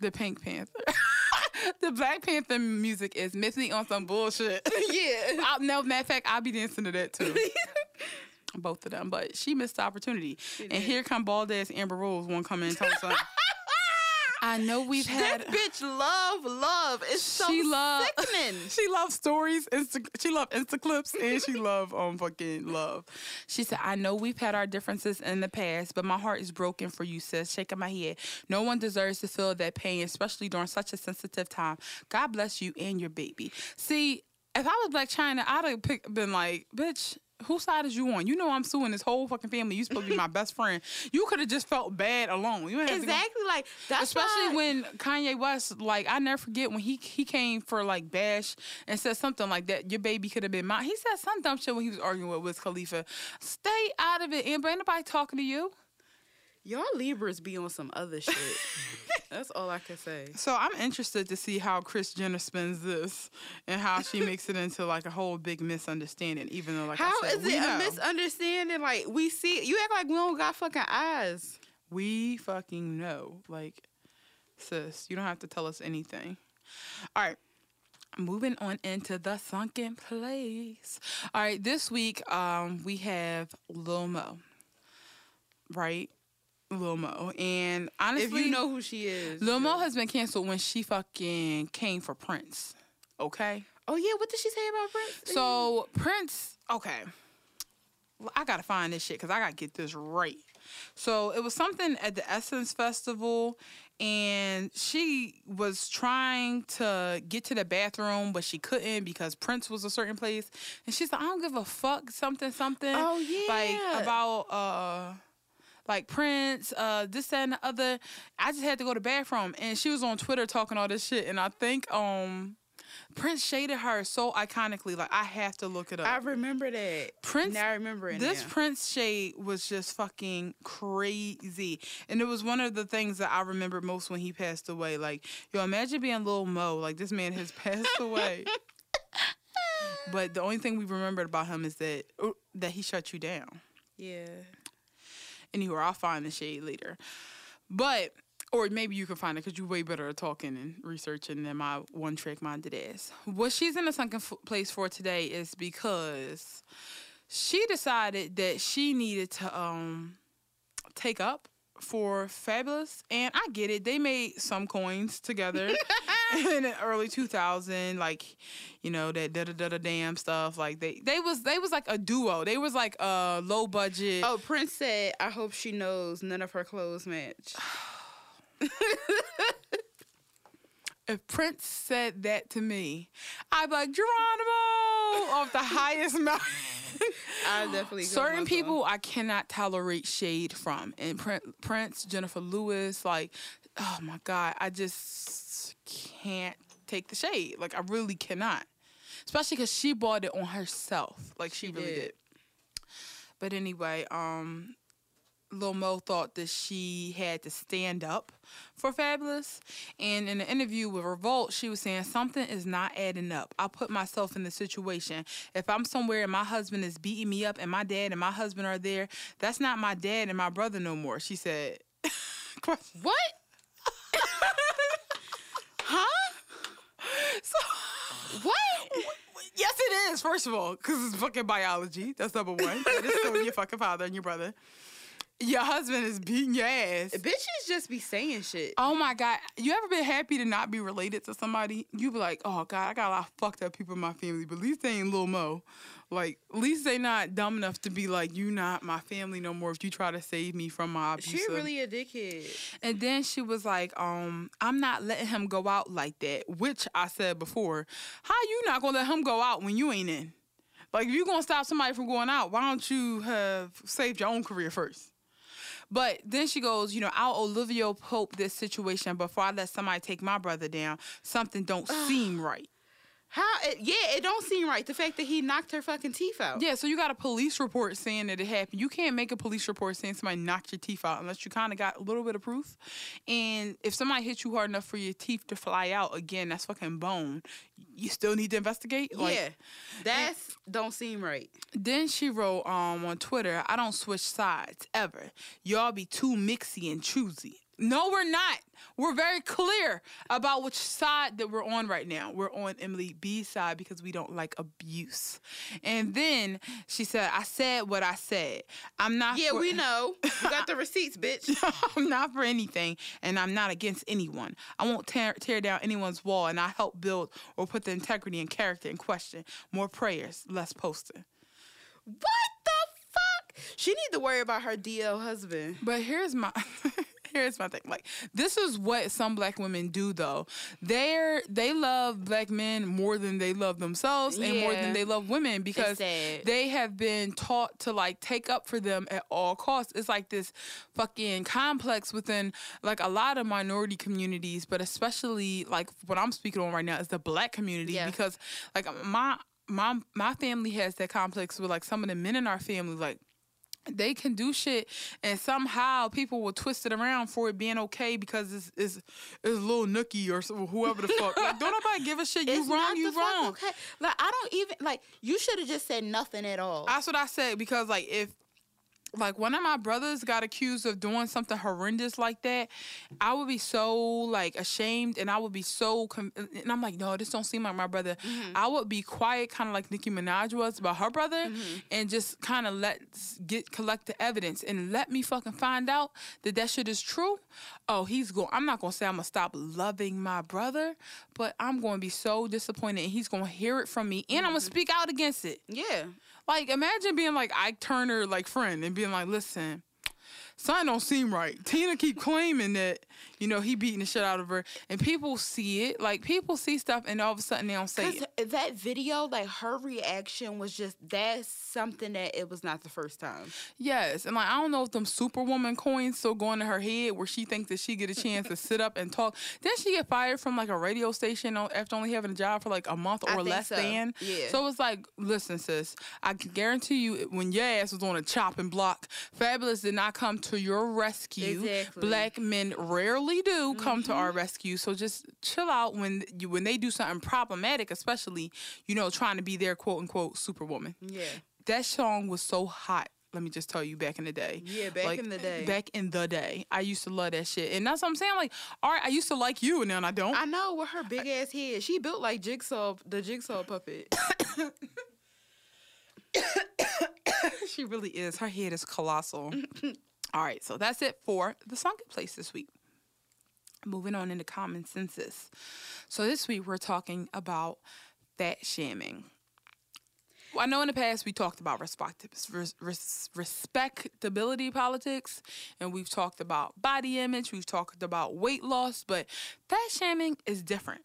The Pink Panther. the Black Panther music is missing on some bullshit. yeah. I, no, matter of fact, I'll be dancing to that too. Both of them, but she missed the opportunity. And did. here come bald ass Amber Rose won't come in and tell us something. I know we've had. That bitch love love. It's so she love sickening. she loves stories Insta, she love insta clips and she love um fucking love she said i know we've had our differences in the past but my heart is broken for you sis shaking my head no one deserves to feel that pain especially during such a sensitive time god bless you and your baby see if i was Blac Chyna i'd have pick, been like bitch whose side is you on? You know I'm suing this whole fucking family. You supposed to be my best friend. You could have just felt bad alone. You to go- Exactly. Like that's Especially why- when Kanye West, like I never forget when he he came for like Bash and said something like that. Your baby could have been mine. He said some dumb shit when he was arguing with Wiz Khalifa. Stay out of it, Amber. Ain't nobody talking to you. y'all Libras be on some other shit. that's all I can say. So I'm interested to see how Kris Jenner spins this and how she makes it into like a whole big misunderstanding. Even though, like How I said, is we it know. a misunderstanding? Like we see you act like we don't got fucking eyes. We fucking know. Like, sis, you don't have to tell us anything. All right. Moving on into the sunken place. All right, this week um we have Lil Mo. Right? Lil Mo. And honestly, If you know who she is. Lil Mo has been canceled when she fucking came for Prince. Okay? Oh yeah, what did she say about Prince? So Prince, okay. Well, I gotta find this shit because I gotta get this right. So it was something at the Essence Festival, and she was trying to get to the bathroom, but she couldn't because Prince was a certain place. And she's like, I don't give a fuck, something, something. Oh, yeah. Like about uh like Prince, uh, this, that, and the other. I just had to go to the bathroom. And she was on Twitter talking all this shit. And I think um Prince shaded her so iconically. Like I have to look it up. I remember that. Prince- Now I remember it. This now. Prince shade was just fucking crazy. And it was one of the things that I remember most when he passed away. Like, yo, imagine being Lil Mo. Like, this man has passed away. but the only thing we remembered about him is that uh, that he shut you down. yeah. Anyway, I'll find the shade later. But or maybe you can find it because you're way better at talking and researching than my one trick minded ass. What she's in a sunken f- place for today is because she decided that she needed to um take up for Fabolous, and I get it. They made some coins together in the early 2000, like you know that da da da da damn stuff. Like they they was they was like a duo. They was like a low budget. Oh, Prince said, "I hope she knows none of her clothes match." If Prince said that to me, I'd be like Geronimo off the highest mountain. I definitely Certain people I cannot tolerate shade from, and Prin- Prince, Jennifer Lewis, like, oh my god, I just can't take the shade. Like, I really cannot, especially because she bought it on herself. Like, she, She really did. did. But anyway, um, Lil Mo thought that she had to stand up for Fabolous. And in an interview with Revolt, she was saying something is not adding up. I put myself in the situation. If I'm somewhere and my husband is beating me up and my dad and my husband are there, that's not my dad and my brother no more. She said. What? huh? So, What? yes, it is, first of all, because it's fucking biology. That's number one. It is still your fucking father and your brother. Your husband is beating your ass. Bitches just be saying shit. Oh my God. You ever been happy to not be related to somebody? You be like, oh God, I got a lot of fucked up people in my family, but at least they ain't Lil Mo. Like, at least they not dumb enough to be like, you not my family no more if you try to save me from my abuse. She really a dickhead. And then she was like, um, I'm not letting him go out like that, which I said before. How you not gonna let him go out when you ain't in? Like, if you gonna stop somebody from going out, why don't you have saved your own career first? But then she goes, you know, I'll Olivia Pope this situation before I let somebody take my brother down. Something don't seem right. How? It, yeah, it don't seem right. The fact that he knocked her fucking teeth out. Yeah, so you got a police report saying that it happened. You can't make a police report saying somebody knocked your teeth out unless you kind of got a little bit of proof. And if somebody hits you hard enough for your teeth to fly out, again, that's fucking bone. You still need to investigate. Like, yeah, that's don't seem right. Then she wrote um on Twitter, I don't switch sides ever. Y'all be too mixy and choosy. No, we're not. We're very clear about which side that we're on right now. We're on Emily B's side because we don't like abuse. And then she said, I said what I said. I'm not Yeah, for- we know. You got the receipts, bitch. I'm not for anything, and I'm not against anyone. I won't tear, tear down anyone's wall, and I help build or put the integrity and character in question. More prayers, less posting. What the fuck? She need to worry about her DL husband. But here's my here's my thing. Like this is what some black women do though. They're they love black men more than they love themselves and more than they love women because they have been taught to like take up for them at all costs. It's like this fucking complex within like a lot of minority communities, but especially like what I'm speaking on right now is the black community Yeah. because like my my my family has that complex with like some of the men in our family like they can do shit and somehow people will twist it around for it being okay because it's it's, it's a little nookie or whoever the fuck. Like, don't nobody give a shit. You It's wrong, you wrong. Okay. Like I don't even like. You should have just said nothing at all. That's what I said because like if like one of my brothers got accused of doing something horrendous like that, I would be so like ashamed and I would be so com- and I'm like, no, this don't seem like my brother. Mm-hmm. I would be quiet, kind of like Nicki Minaj was about her brother, and just kind of let get collect the evidence and let me fucking find out that that shit is true. Oh, he's going. I'm not gonna say I'm gonna stop loving my brother, but I'm going to be so disappointed, and he's gonna hear it from me, and I'm gonna speak out against it. yeah. Like, imagine being like Ike Turner, like friend, and being like, "Listen, something don't seem right." Tina keep claiming that you know he beating the shit out of her, and people see it. Like, people see stuff, and all of a sudden they don't say it. that video, like her reaction was just that's something that it was not the first time. Yes, and like I don't know if them Superwoman coins still going to her head, where she thinks that she get a chance to sit up and talk. Then she get fired from like a radio station after only having a job for like a month or less so. than. Yeah. So it's like, listen, sis, I can guarantee you, when your ass was on a chopping block, Fabolous did not come to your rescue. Exactly. Black men rarely do come to our mm-hmm. rescue. So just chill out when you when they do something problematic, especially you know trying to be their quote unquote Superwoman Yeah. that song was so hot. Let me just tell you, back in the day. Yeah, back Like, in the day. Back in the day, I used to love that shit, and that's what I'm saying. Like, all right, I used to like you, and now I don't. I know with her big ass head, she built like jigsaw, the jigsaw puppet. she really is. Her head is colossal. all right, so that's it for the sunken place this week. Moving on into common senses. So this week we're talking about fat shaming. Well, I know in the past we talked about respect, res, res, respectability politics, and we've talked about body image, we've talked about weight loss, but fat shaming is different.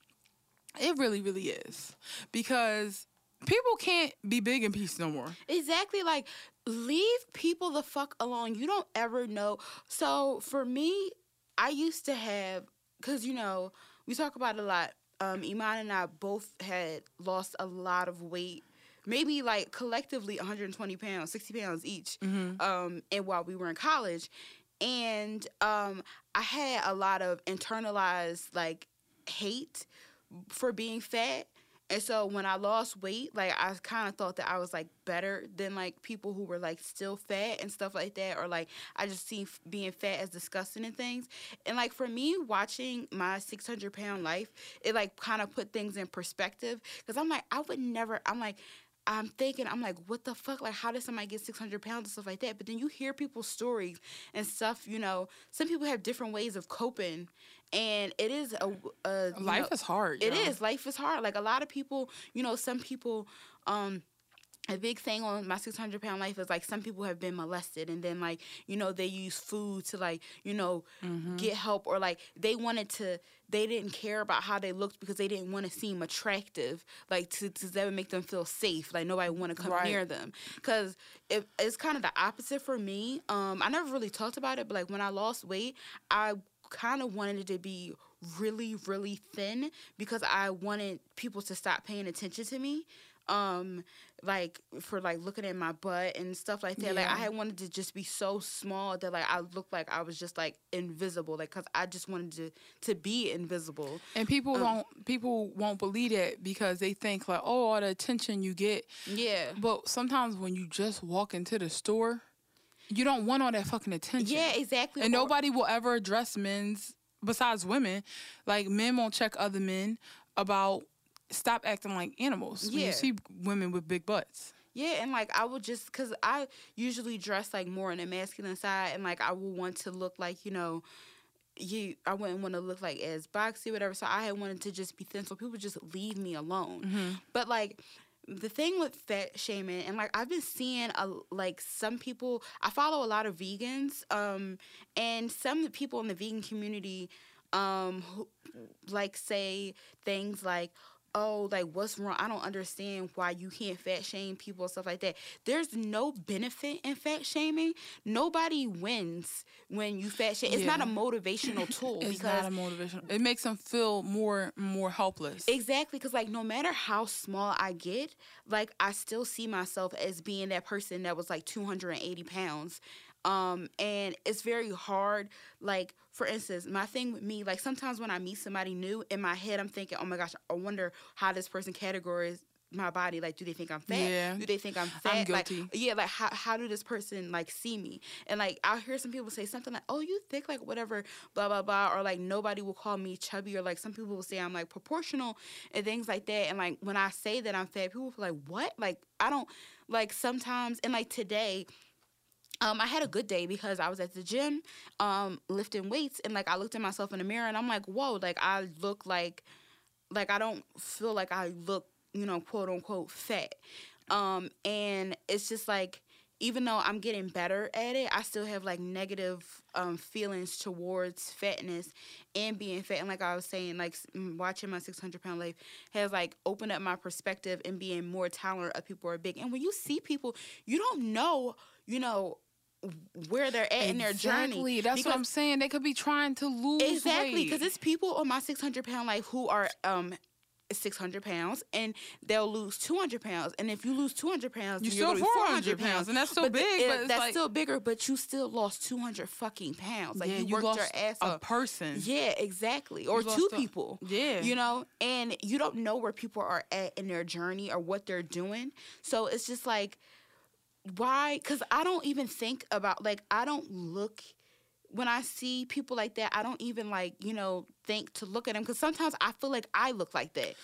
It really, really is because people can't be big in peace no more. Exactly. Like, leave people the fuck alone. You don't ever know. So for me, I used to have, because, you know, we talk about it a lot. Um, Iman and I both had lost a lot of weight. Maybe like collectively 120 pounds, 60 pounds each. Um, and while we were in college, and um, I had a lot of internalized like hate for being fat. And so when I lost weight, like I kind of thought that I was like better than like people who were like still fat and stuff like that, or like I just see f- being fat as disgusting and things. And like for me, watching my 600 pound life, it like kind of put things in perspective because I'm like, I would never, I'm like, I'm thinking, I'm like, what the fuck? Like, how did somebody get 600 pounds and stuff like that? But then you hear people's stories and stuff, you know, some people have different ways of coping. And it is a, a Life know, is hard. it yo. is. Life is hard. Like a lot of people, you know, some people, um, a big thing on my 600 pound life is like some people have been molested and then like you know they use food to like you know Mm-hmm. get help or like they wanted to they didn't care about how they looked because they didn't want to seem attractive like to, to that would make them feel safe like nobody want to come Right. near them because it, it's kind of the opposite for me um i never really talked about it but like when i lost weight i kind of wanted it to be really, really thin because I wanted people to stop paying attention to me. Um, like for like looking at my butt and stuff like that. Like I had wanted to just be so small that like I looked like I was just like invisible. Like cause I just wanted to to be invisible. And people don't people won't believe it because they think like, oh, all the attention you get. Yeah. But sometimes when you just walk into the store, you don't want all that fucking attention. Yeah, exactly. And nobody will ever address men's besides women. Like men won't check other men about stop acting like animals. When you see women with big butts. Yeah, and like I would just because I usually dress like more on the masculine side, and like I would want to look like you know, you I wouldn't want to look like as boxy or whatever. So I had wanted to just be thin, so people just leave me alone. Mm-hmm. But like the thing with fat shaming and like I've been seeing a like some people I follow a lot of vegans um and some people in the vegan community um who, like say things like oh like what's wrong I don't understand why you can't fat shame people and stuff like that there's no benefit in fat shaming nobody wins when you fat shame it's not a motivational tool It's because not a motivation. It makes them feel more more helpless. Exactly, because like no matter how small I get, like I still see myself as being that person that was like 280 pounds. Um, and it's very hard. Like, for instance, my thing with me, like sometimes when I meet somebody new, in my head, I'm thinking, oh my gosh, I wonder how this person categorizes my body. Like, do they think I'm fat? Yeah. Do they think I'm fat I'm fat? Like, guilty. yeah, like how how do this person like see me? And like I'll hear some people say something like, "Oh, you thick," like whatever, blah blah blah, or like nobody will call me chubby, or like some people will say I'm like proportional and things like that. And like when I say that I'm fat, people are like, "What?" Like I don't like sometimes. And like today. Um, I had a good day because I was at the gym, um, lifting weights, and like I looked at myself in the mirror, and I'm like, "Whoa!" Like I look like, like I don't feel like I look, you know, quote unquote fat. Um, and it's just like even though I'm getting better at it, I still have like negative um, feelings towards fatness and being fat. And like I was saying, like watching my 600 pound life has like opened up my perspective and being more tolerant of people who are big. And when you see people, you don't know, you know, where they're at in their journey. Exactly. That's what I'm saying. They could be trying to lose Exactly, because it's people on my 600 pound life who are um 600 pounds and they'll lose 200 pounds. And if you lose 200 pounds, You still gonna be 400 pounds, and that's still But big, it- but it's that's like- still bigger, but you still lost 200 fucking pounds. Like yeah, you you worked lost your ass a person. Yeah, exactly. Or You two a- people. Yeah. You know, and you don't know where people are at in their journey or what they're doing. So it's just like, why? Because I don't even think about, like, I don't look, when I see people like that, I don't even, like, you know, think to look at them. Because sometimes I feel like I look like that.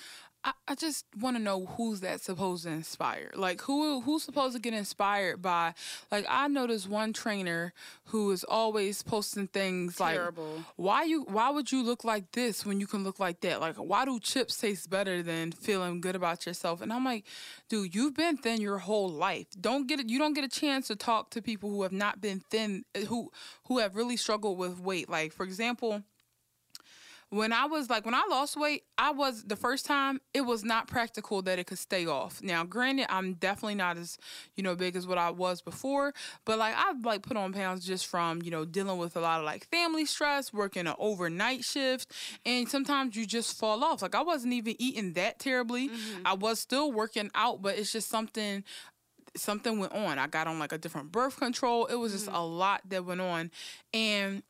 I, I just want to know who's that supposed to inspire. Like who who's supposed to get inspired by? Like I know this one trainer who is always posting things Terrible. like, "Why you? Why would you look like this when you can look like that? Like why do chips taste better than feeling good about yourself?" And I'm like, dude, you've been thin your whole life. Don't get it. You don't get a chance to talk to people who have not been thin, who who have really struggled with weight. Like for example when I was like when I lost weight, I was the first time it was not practical that it could stay off. Now, granted, I'm definitely not as you know big as what I was before, but like I've like put on pounds just from you know dealing with a lot of like family stress, working an overnight shift, and sometimes you just fall off. Like I wasn't even eating that terribly. Mm-hmm. I was still working out, but it's just something something went on. I got on like a different birth control. It was just mm-hmm. a lot that went on, and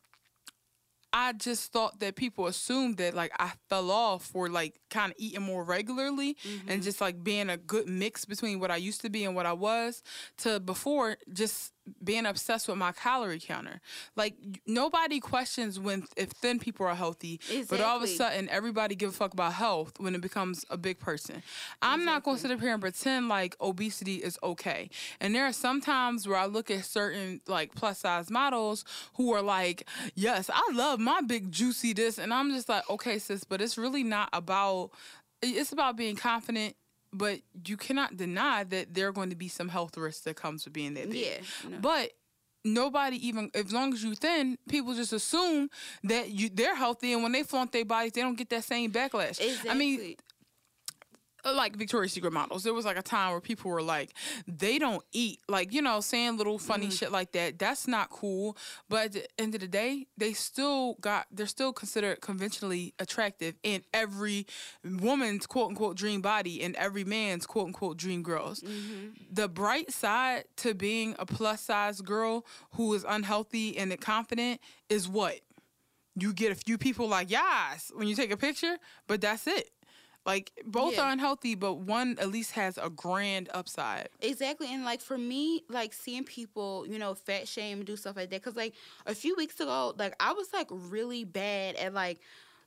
I just thought that people assumed that like I fell off for like kind of eating more regularly and mm-hmm. just like being a good mix between what I used to be and what I was to before just being obsessed with my calorie counter. Like nobody questions when if thin people are healthy, but all of a sudden everybody give a fuck about health when it becomes a big person. I'm not going to sit up here and pretend like obesity is okay. And there are some times where I look at certain like plus size models who are like, "Yes, I love my big juicy this," and I'm just like, "Okay, sis, but it's really not about. It's about being confident." But you cannot deny that there are going to be some health risks that comes with being that big. Yeah, no. But nobody even as long as you thin, people just assume that you they're healthy and when they flaunt their bodies, they don't get that same backlash. Exactly. I mean, like Victoria's Secret models. There was like a time where people were like, they don't eat, like you know, saying little funny Mm-hmm. shit like that. That's not cool. But at the end of the day, they still got, they're still considered conventionally attractive in every woman's quote unquote dream body and every man's quote unquote dream girls. The bright side to being a plus size girl who is unhealthy and confident is what you get a few people like yes when you take a picture, but that's it. Like both Yeah. are unhealthy, but one at least has a grand upside. Exactly. And like for me, like seeing people, you know, fat shame do stuff like that. Cause like a few weeks ago, like I was like really bad at like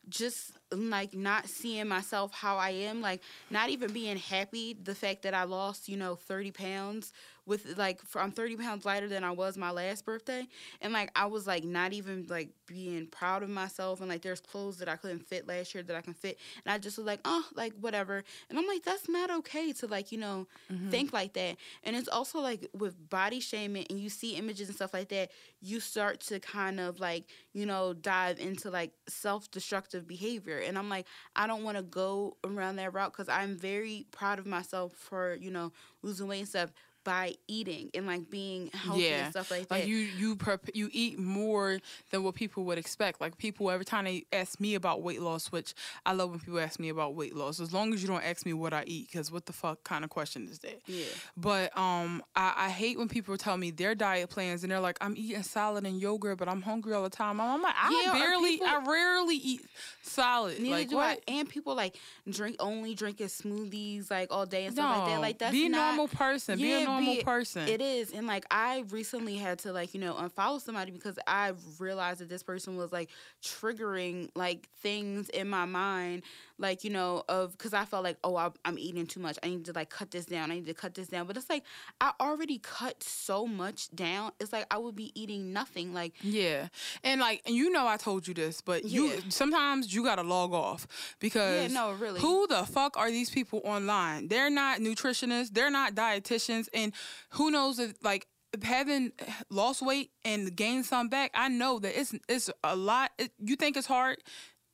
just like not seeing myself how I am, like not even being happy the fact that I lost, you know, 30 pounds with like for, I'm 30 pounds lighter than I was my last birthday. And like I was like not even like being proud of myself and like there's clothes that I couldn't fit last year that I can fit. And I just was like, oh, like whatever. And I'm like, that's not okay to like, you know, mm-hmm. think like that. And it's also like with body shaming and you see images and stuff like that, you start to kind of like, you know, dive into like self destructive behavior. And I'm like, I don't want to go around that route because I'm very proud of myself for, you know, losing weight and stuff by eating and like being healthy Yeah. and stuff like that. Like you, you, prep, you eat more than what people would expect. Like people, every time they ask me about weight loss, which I love when people ask me about weight loss. As long as you don't ask me what I eat, because what the fuck kind of question is that? yeah. But um, I, I hate when people tell me their diet plans and they're like, I'm eating salad and yogurt, but I'm hungry all the time. I'm like, I Yeah, barely, people- I rarely eat salad. Neither like do what? I. And people like drink only drinking smoothies like all day and stuff No, like that. Like that's be a normal person. be a Yeah, normal be- person. It is, and like I recently had to like you know unfollow somebody because I realized that this person was like triggering like things in my mind, like you know of because I felt like oh I, I'm eating too much. I need to like cut this down. I need to cut this down. But it's like I already cut so much down. It's like I would be eating nothing. Like Yeah, and like, and you know, I told you this, but you sometimes you gotta log off because yeah, no, really. who the fuck are these people online? They're not nutritionists, they're not dietitians, and who knows if like having lost weight and gained some back. I know that it's it's a lot. It, you think it's hard.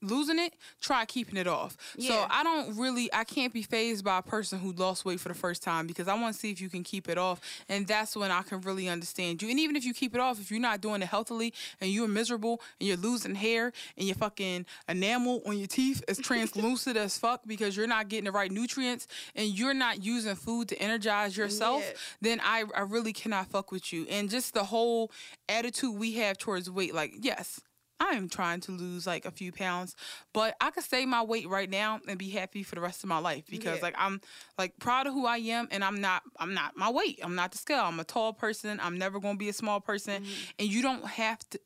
Losing it, try keeping it off. So I don't really, I can't be fazed by a person who lost weight for the first time because I want to see if you can keep it off, and that's when I can really understand you. And even if you keep it off, if you're not doing it healthily and you're miserable and you're losing hair and your fucking enamel on your teeth is translucent as fuck because you're not getting the right nutrients and you're not using food to energize yourself, Yeah. then I I really cannot fuck with you. And just the whole attitude we have towards weight, like yes. I am trying to lose like a few pounds, but I could stay my weight right now and be happy for the rest of my life because Yeah. like I'm like proud of who I am and I'm not I'm not my weight. I'm not the scale. I'm a tall person. I'm never going to be a small person mm-hmm. and you don't have to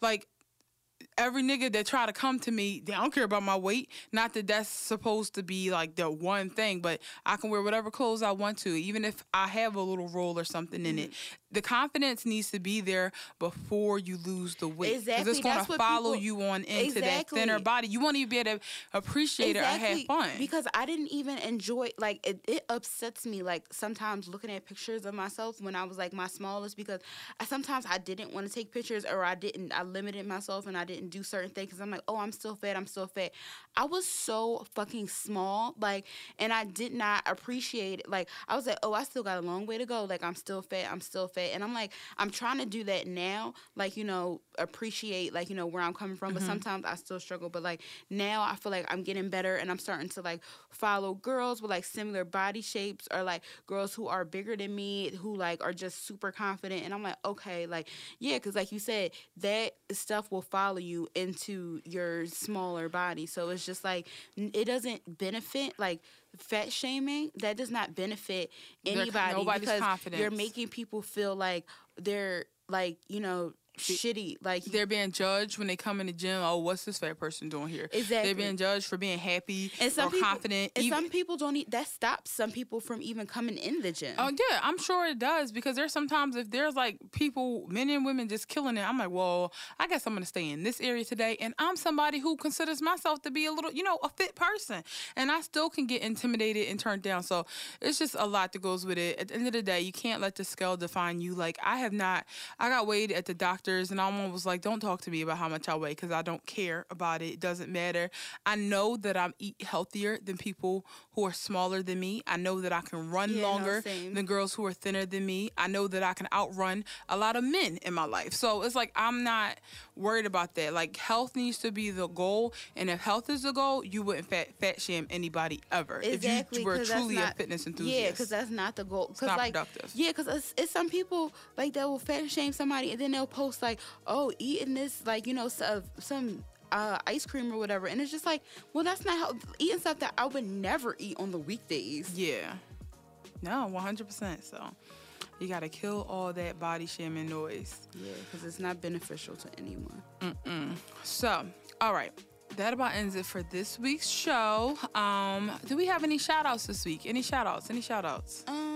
like every nigga that try to come to me, they don't care about my weight. Not that that's supposed to be like the one thing, but I can wear whatever clothes I want to, even if I have a little roll or something in it. Mm-hmm. The confidence needs to be there before you lose the weight. Exactly, it's going to follow people- you on into that thinner Exactly. body. You won't even be able to appreciate it or have fun. Because I didn't even enjoy like it, it upsets me like sometimes looking at pictures of myself when I was like my smallest because I sometimes I didn't want to take pictures or I didn't I limited myself and I didn't do certain things because I'm like oh I'm still fat I'm still fat. I was so fucking small like and I did not appreciate it. Like I was like oh I still got a long way to go. Like I'm still fat I'm still fat and I'm like I'm trying to do that now like you know appreciate like you know where I'm coming from but mm-hmm. sometimes I still struggle. But like now I feel like I'm getting better and I'm starting to like follow girls with like similar body shapes or like girls who are bigger than me who like are just super confident. And I'm like okay like yeah cuz like you said that stuff will follow you into your smaller body. So it's just like it doesn't benefit like fat shaming that does not benefit anybody because you're making people feel like they're like you know shitty like they're being judged when they come in the gym. Oh, what's this fat person doing here? Exactly. They're being judged for being happy and some or people, confident. And even- some people don't. E- that stops some people from even coming in the gym. Oh yeah, I'm sure it does because there's sometimes if there's like people, men and women just killing it. I'm like, well, I guess I'm gonna stay in this area today, and I'm somebody who considers myself to be a little, you know, a fit person, and I still can get intimidated and turned down. So it's just a lot that goes with it. At the end of the day, you can't let the scale define you. Like I have not, I got weighed at the doctor doctors, and I'm was like, "Don't talk to me about how much I weigh because I don't care about it. It doesn't matter. I know that I'm eat healthier than people who are smaller than me. I know that I can run Yeah, longer same. than girls who are thinner than me. I know that I can outrun a lot of men in my life. So it's like I'm not worried about that. Like health needs to be the goal, and if health is the goal, you wouldn't fat fat shame anybody ever. Exactly, if you were truly not- a fitness enthusiast. Yeah, because that's not the goal. Because not like, productive. yeah, because it's, it's some people like that will fat shame somebody and then they'll post like, oh, eating this like you know so, some uh, ice cream or whatever, and it's just like, well, that's not how eating stuff that I would never eat on the weekdays. Yeah. No, 100%. So you got to kill all that body shaming noise. Yeah, because it's not beneficial to anyone. So, all right. That about ends it for this week's show. Um, do we have any shout outs this week? Any shout outs? Any shout outs? Um,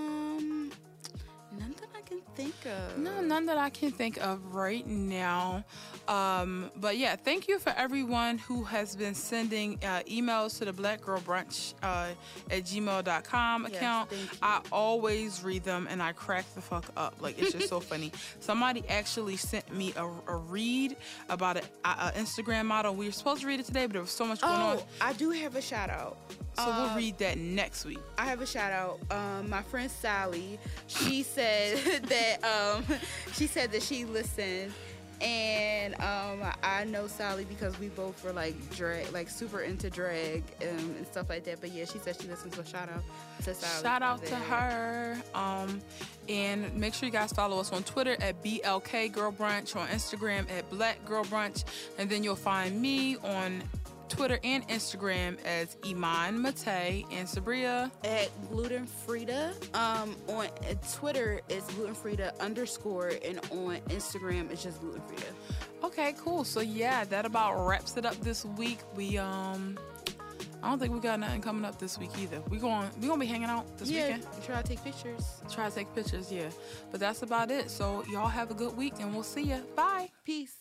think of. No, none that I can think of right now. Um, but yeah, thank you for everyone who has been sending uh, emails to the Black Girl Brunch uh, at gmail.com Yes, account. you. I always read them and I crack the fuck up. Like, it's just so funny. Somebody actually sent me a, a read about an Instagram model. We were supposed to read it today, but there was so much going on. Oh, I do have a shout out. So we'll uh, read that next week. I have a shout out. Um, my friend Sally, she said that um, she said that she listened, and um, I know Sally because we both were like drag, like super into drag um, and stuff like that. But yeah, she said she listens. So shout out to Sally. Shout out to her. Um, and make sure you guys follow us on Twitter at BLK Girl Brunch, on Instagram at Black Girl Brunch, and then you'll find me on Twitter and Instagram as Iman Mate and Sabria. At gluten Frida. Um, on Twitter it's gluten Frida underscore, and on Instagram it's just gluten Frida. Okay, cool. So yeah, that about wraps it up this week. We um, I don't think we got nothing coming up this week either. We going we gonna be hanging out this yeah, weekend. try to take pictures. Try to take pictures, yeah. But that's about it. So y'all have a good week, and we'll see ya. Bye. Peace.